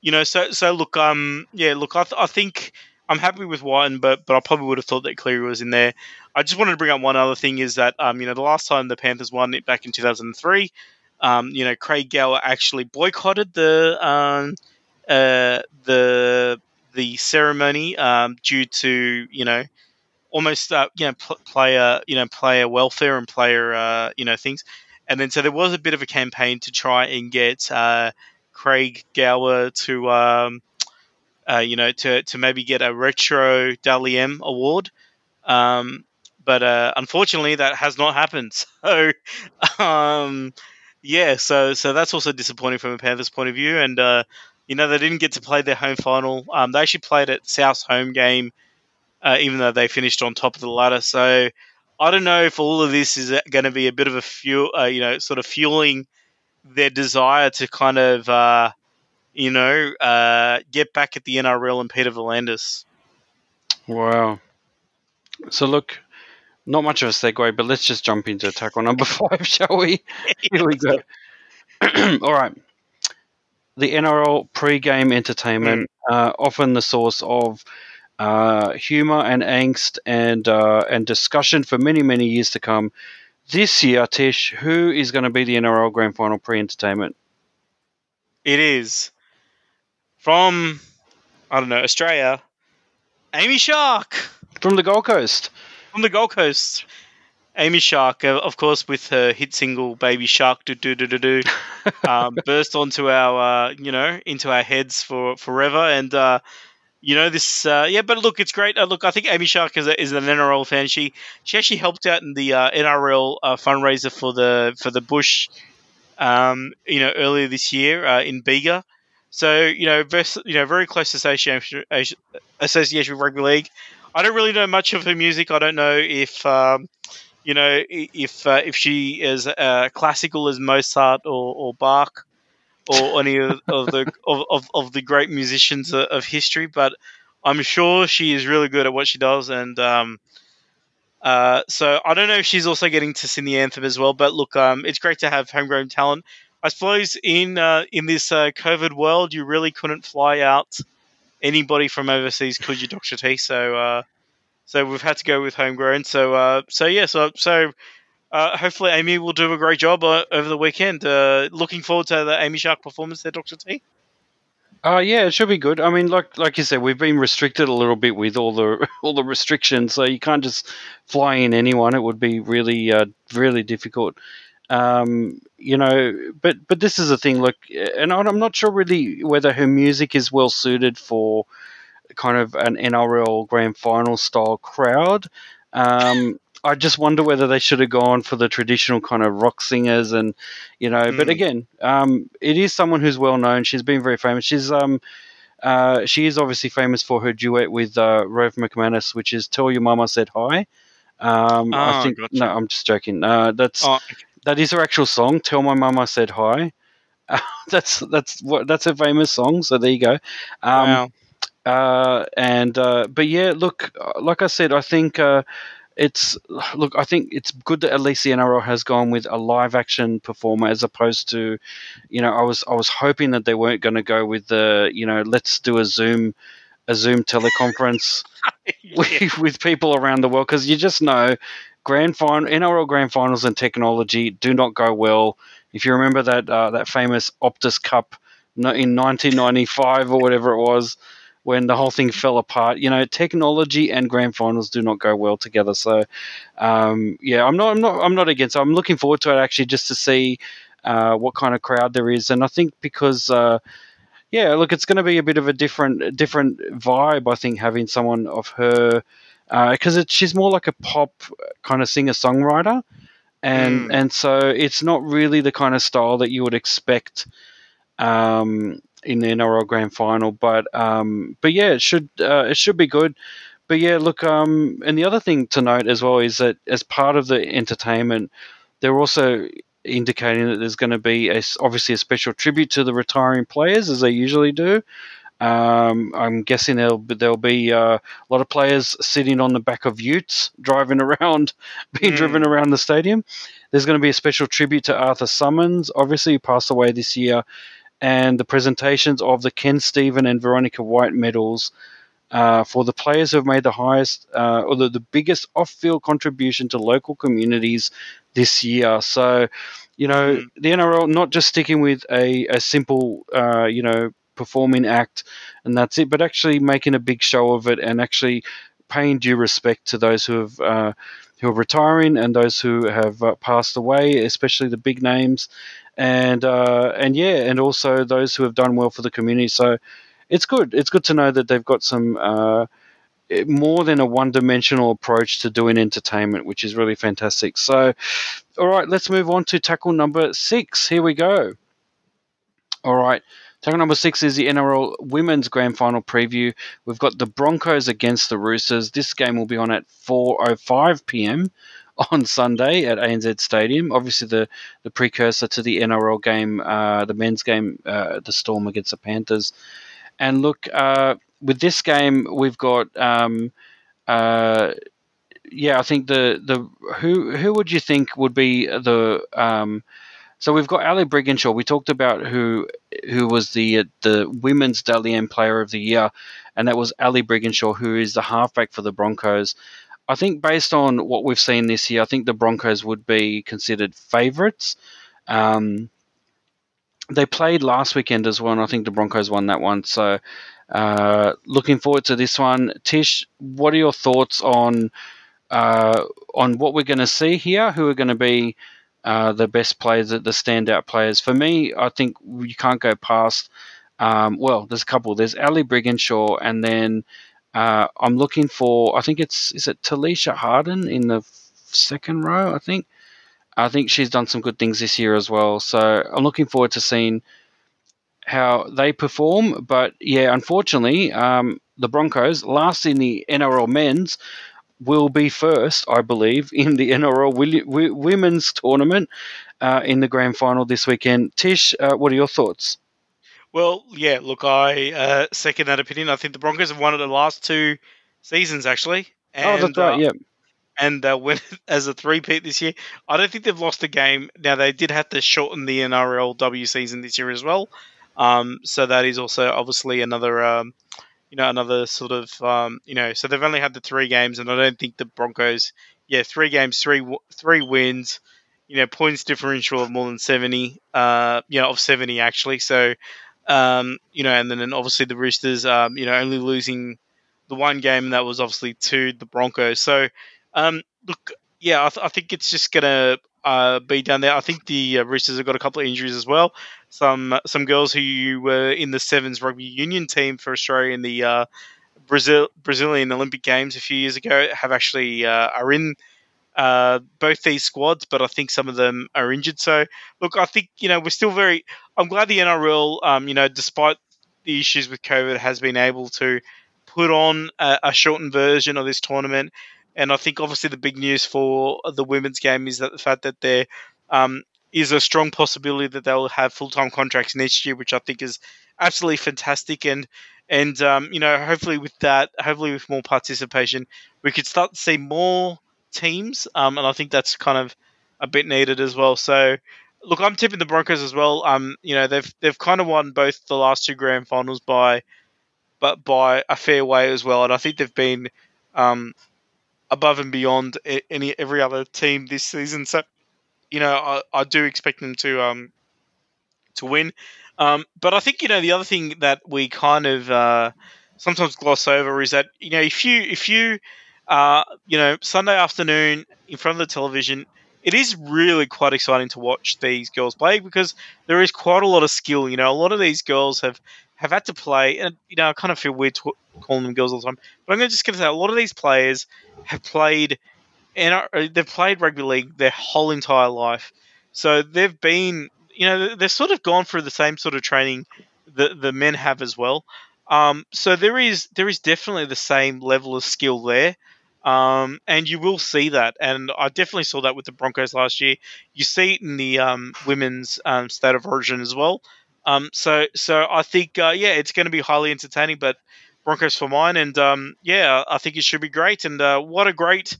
you know, so so look, um, yeah, look, I, th- I think I'm happy with Wighton, but but I probably would have thought that Cleary was in there. I just wanted to bring up one other thing is that um, you know the last time the Panthers won it back in 2003, um, you know Craig Gower actually boycotted the um, uh, the the ceremony um, due to you know almost uh, you know pl- player you know player welfare and player uh, you know things, and then so there was a bit of a campaign to try and get uh, Craig Gower to um, uh, you know to to maybe get a retro Dally M award. Um, but uh, unfortunately, that has not happened. So, um, yeah, so so that's also disappointing from a Panthers point of view. And uh, you know, they didn't get to play their home final. Um, they actually played at South's home game, uh, even though they finished on top of the ladder. So, I don't know if all of this is going to be a bit of a fuel, uh, you know, sort of fueling their desire to kind of, uh, you know, uh, get back at the NRL and Peter V'landys. Wow. So look, not much of a segue, but let's just jump into tackle number five, shall we? Here we go. All right. The NRL pre-game entertainment, uh, often the source of uh, humor and angst and uh, and discussion for many many years to come. This year, Tish, who is going to be the NRL Grand Final pre-entertainment? It is from I don't know Australia. Amy Shark From the Gold Coast. from the Gold Coast. Amy Shark, uh, of course, with her hit single "Baby Shark," do do do do do, um, burst onto our, uh, you know, into our heads for forever, and uh, you know this, uh, yeah. But look, it's great. Uh, look, I think Amy Shark is, a, is an NRL fan. She she actually helped out in the uh, NRL uh, fundraiser for the for the Bush, um, you know, earlier this year uh, in Bega. So you know, vers- you know, very close to association association with rugby league. I don't really know much of her music. I don't know if. Um, you know, if uh, if she is classical as Mozart or, or Bach or any of, of the of, of, of the great musicians of, history, but I'm sure she is really good at what she does, and um, uh, so I don't know if she's also getting to sing the anthem as well. But look, um, it's great to have homegrown talent. I suppose in uh, in this uh, COVID world, you really couldn't fly out anybody from overseas, could you, Doctor T? So. Uh, so we've had to go with homegrown. So uh, so yeah, so so uh, hopefully Amy will do a great job uh, over the weekend. Uh, looking forward to the Amy Shark performance there, Doctor T. Uh, yeah, it should be good. I mean, like like you said, we've been restricted a little bit with all the all the restrictions, so you can't just fly in anyone. It would be really uh, really difficult. Um, you know, but but this is the thing. Look, and I'm not sure really whether her music is well suited for kind of an NRL Grand Final style crowd. Um, I just wonder whether they should have gone for the traditional kind of rock singers and you know. But Mm. again, um, it is someone who's well known. She's been very famous. She's um, uh, she is obviously famous for her duet with uh, Rove McManus, which is "Tell Your Mama Said Hi." Um, I Ah, think gotcha. no, I'm just joking. Uh, that's Oh, that is her actual song. "Tell My Mama Said Hi." that's that's what that's a famous song. So there you go. Um, wow. uh, and uh, but yeah, look, uh, like I said, I think uh, it's look, I think it's good that at least the NRL has gone with a live action performer as opposed to, you know, I was I was hoping that they weren't going to go with the, you know, let's do a Zoom, a Zoom teleconference Yeah. with, with people around the world because you just know grand final NRL grand finals and technology do not go well. If you remember that uh, that famous Optus Cup in 1995 or whatever it was, when the whole thing fell apart, you know, technology and grand finals do not go well together. So, um, yeah, I'm not, I'm not, I'm not against. It. I'm looking forward to it actually, just to see uh, what kind of crowd there is, and I think because. Uh, yeah, look, it's going to be a bit of a different different vibe. I think having someone of her, because it she's more like a pop kind of singer songwriter, and Mm. and so it's not really the kind of style that you would expect um, in the NRL Grand Final. But um, but yeah, it should uh, it should be good. But yeah, look, um, and the other thing to note as well is that as part of the entertainment, they're also indicating that there's going to be a, obviously a special tribute to the retiring players as they usually do. Um, I'm guessing there'll be, there'll be uh, a lot of players sitting on the back of Utes driving around, being Mm. driven around the stadium. There's going to be a special tribute to Arthur Summons, obviously who passed away this year, and the presentations of the Ken Stephen and Veronica White medals uh, for the players who have made the highest uh, or the, the biggest off-field contribution to local communities this year. So, you know, Mm. the NRL not just sticking with a, a simple, uh, you know, performing act and that's it, but actually making a big show of it and actually paying due respect to those who have uh, who are retiring and those who have uh, passed away, especially the big names, and uh, and yeah, and also those who have done well for the community. So it's good. It's good to know that they've got some uh, more than a one-dimensional approach to doing entertainment, which is really fantastic. So, all right, let's move on to tackle number six. Here we go. All right. Tackle number six is the NRL Women's Grand Final preview. We've got the Broncos against the Roosters. This game will be on at 4:05 p.m. on Sunday at ANZ Stadium. Obviously, the, the precursor to the NRL game, uh, the men's game, uh, the Storm against the Panthers. And look, uh, with this game, we've got, um, uh, yeah, I think the the who who would you think would be the um, So we've got Ali Brigginshaw. We talked about who who was the the women's Dally M Player of the Year, and that was Ali Brigginshaw, who is the halfback for the Broncos. I think based on what we've seen this year, I think the Broncos would be considered favourites. Um, they played last weekend as well, and I think the Broncos won that one. So, uh, looking forward to this one. Tish, what are your thoughts on uh, on what we're going to see here? Who are going to be uh, the best players, the standout players? For me, I think you can't go past. Um, well, there's a couple. There's Ali Brigginshaw, and then uh, I'm looking for. I think it's is it Talisha Harden in the second row. I think. I think she's done some good things this year as well. So I'm looking forward to seeing how they perform. But yeah, unfortunately, um, the Broncos, last in the NRL men's, will be first, I believe, in the NRL women's tournament uh, in the grand final this weekend. Tish, uh, what are your thoughts? Well, yeah, look, I uh, second that opinion. I think the Broncos have won it the last two seasons, actually. And, oh, that's right, uh, yeah. And uh, win as a three-peat this year. I don't think they've lost a game. Now, they did have to shorten the NRLW season this year as well. Um, so that is also obviously another, um, you know, another sort of, um, you know, so they've only had the three games, and I don't think the Broncos, yeah, three games, three three wins, you know, points differential of more than seventy, uh, you know, of seventy actually. So um, you know, and then obviously the Roosters, um, you know, only losing the one game that was obviously to the Broncos. So, um, look, yeah, I, th- I, think it's just gonna uh, be down there. I think the uh, Roosters have got a couple of injuries as well. Some some girls who were in the sevens rugby union team for Australia in the uh, Brazil Brazilian Olympic Games a few years ago have actually uh, are in uh, both these squads, but I think some of them are injured. So, look, I think you know we're still very. I'm glad the NRL, um, you know, despite the issues with COVID, has been able to put on a, a, shortened version of this tournament. And I think obviously the big news for the women's game is that the fact that there um, is a strong possibility that they'll have full time contracts next year, which I think is absolutely fantastic. And and um, you know, hopefully with that, hopefully with more participation, we could start to see more teams, um, and I think that's kind of a bit needed as well. So, look, I'm tipping the Broncos as well. Um, you know, they've they've kind of won both the last two grand finals by, but by a fair way as well, and I think they've been um, above and beyond any every other team this season. So, you know, I, I do expect them to um to win. Um, but I think you know the other thing that we kind of uh, sometimes gloss over is that you know if you if you uh, you know, Sunday afternoon in front of the television, it is really quite exciting to watch these girls play because there is quite a lot of skill. You know, a lot of these girls have have had to play, and you know, I kind of feel weird calling them girls all the time, but I'm going to just going to say a lot of these players have played and they've played rugby league their whole entire life, so they've been, you know, they've sort of gone through the same sort of training that the men have as well. Um, so there is there is definitely the same level of skill there. Um, and you will see that, and I definitely saw that with the Broncos last year. You see it in the um, women's um, state of origin as well. Um, so, so I think, uh, yeah, it's going to be highly entertaining. But Broncos for mine, and um, yeah, I think it should be great. And uh, what a great,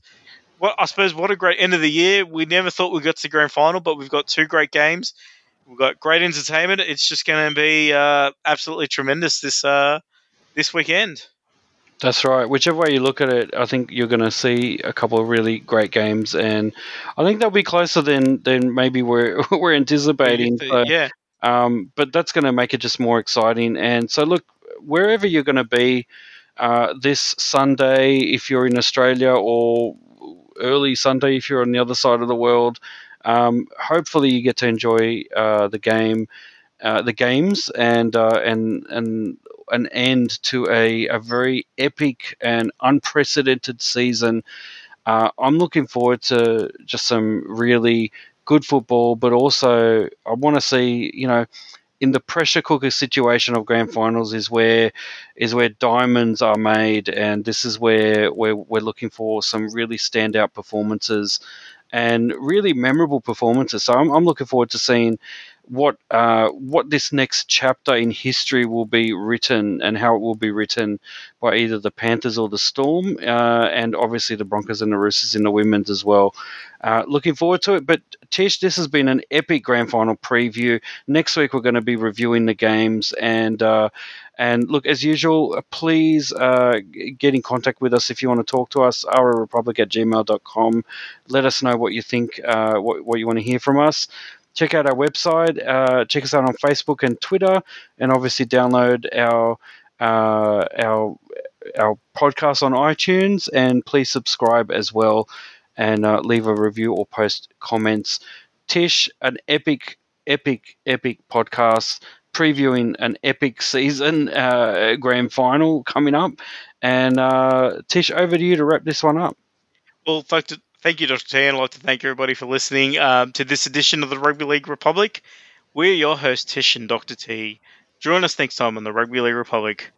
what I suppose, what a great end of the year. We never thought we'd get to the grand final, but we've got two great games. We've got great entertainment. It's just going to be uh, absolutely tremendous this uh, this weekend. That's right. Whichever way you look at it, I think you're going to see a couple of really great games, and I think they'll be closer than than maybe we're we're anticipating. So, yeah. Um, but that's going to make it just more exciting. And so, look, wherever you're going to be uh, this Sunday, if you're in Australia, or early Sunday if you're on the other side of the world, um, hopefully you get to enjoy uh, the game. Uh, the games and uh, and and an end to a, a very epic and unprecedented season. Uh, I'm looking forward to just some really good football, but also I want to see, you know, in the pressure cooker situation of grand finals is where is where diamonds are made, and this is where we're, we're looking for some really standout performances and really memorable performances. So I'm, I'm looking forward to seeing what uh, what this next chapter in history will be written and how it will be written by either the Panthers or the Storm, uh, and obviously the Broncos and the Roosters in the women's as well. Uh, looking forward to it. But Tish, this has been an epic grand final preview. Next week we're going to be reviewing the games and. Uh, and look, as usual, please uh, get in contact with us if you want to talk to us, Our republic at gmail.com. Let us know what you think, uh, what, what you want to hear from us check out our website, uh, check us out on Facebook and Twitter, and obviously download our uh, our our podcast on iTunes. And please subscribe as well, and uh, leave a review or post comments. Tish, an epic, epic, epic podcast previewing an epic season uh, grand final coming up. And uh, Tish, over to you to wrap this one up. Well, thank, thank you, Dr. T, and I'd like to thank everybody for listening um, to this edition of the Rugby League Republic. We're your hosts, Tish and Dr. T. Join us next time on the Rugby League Republic.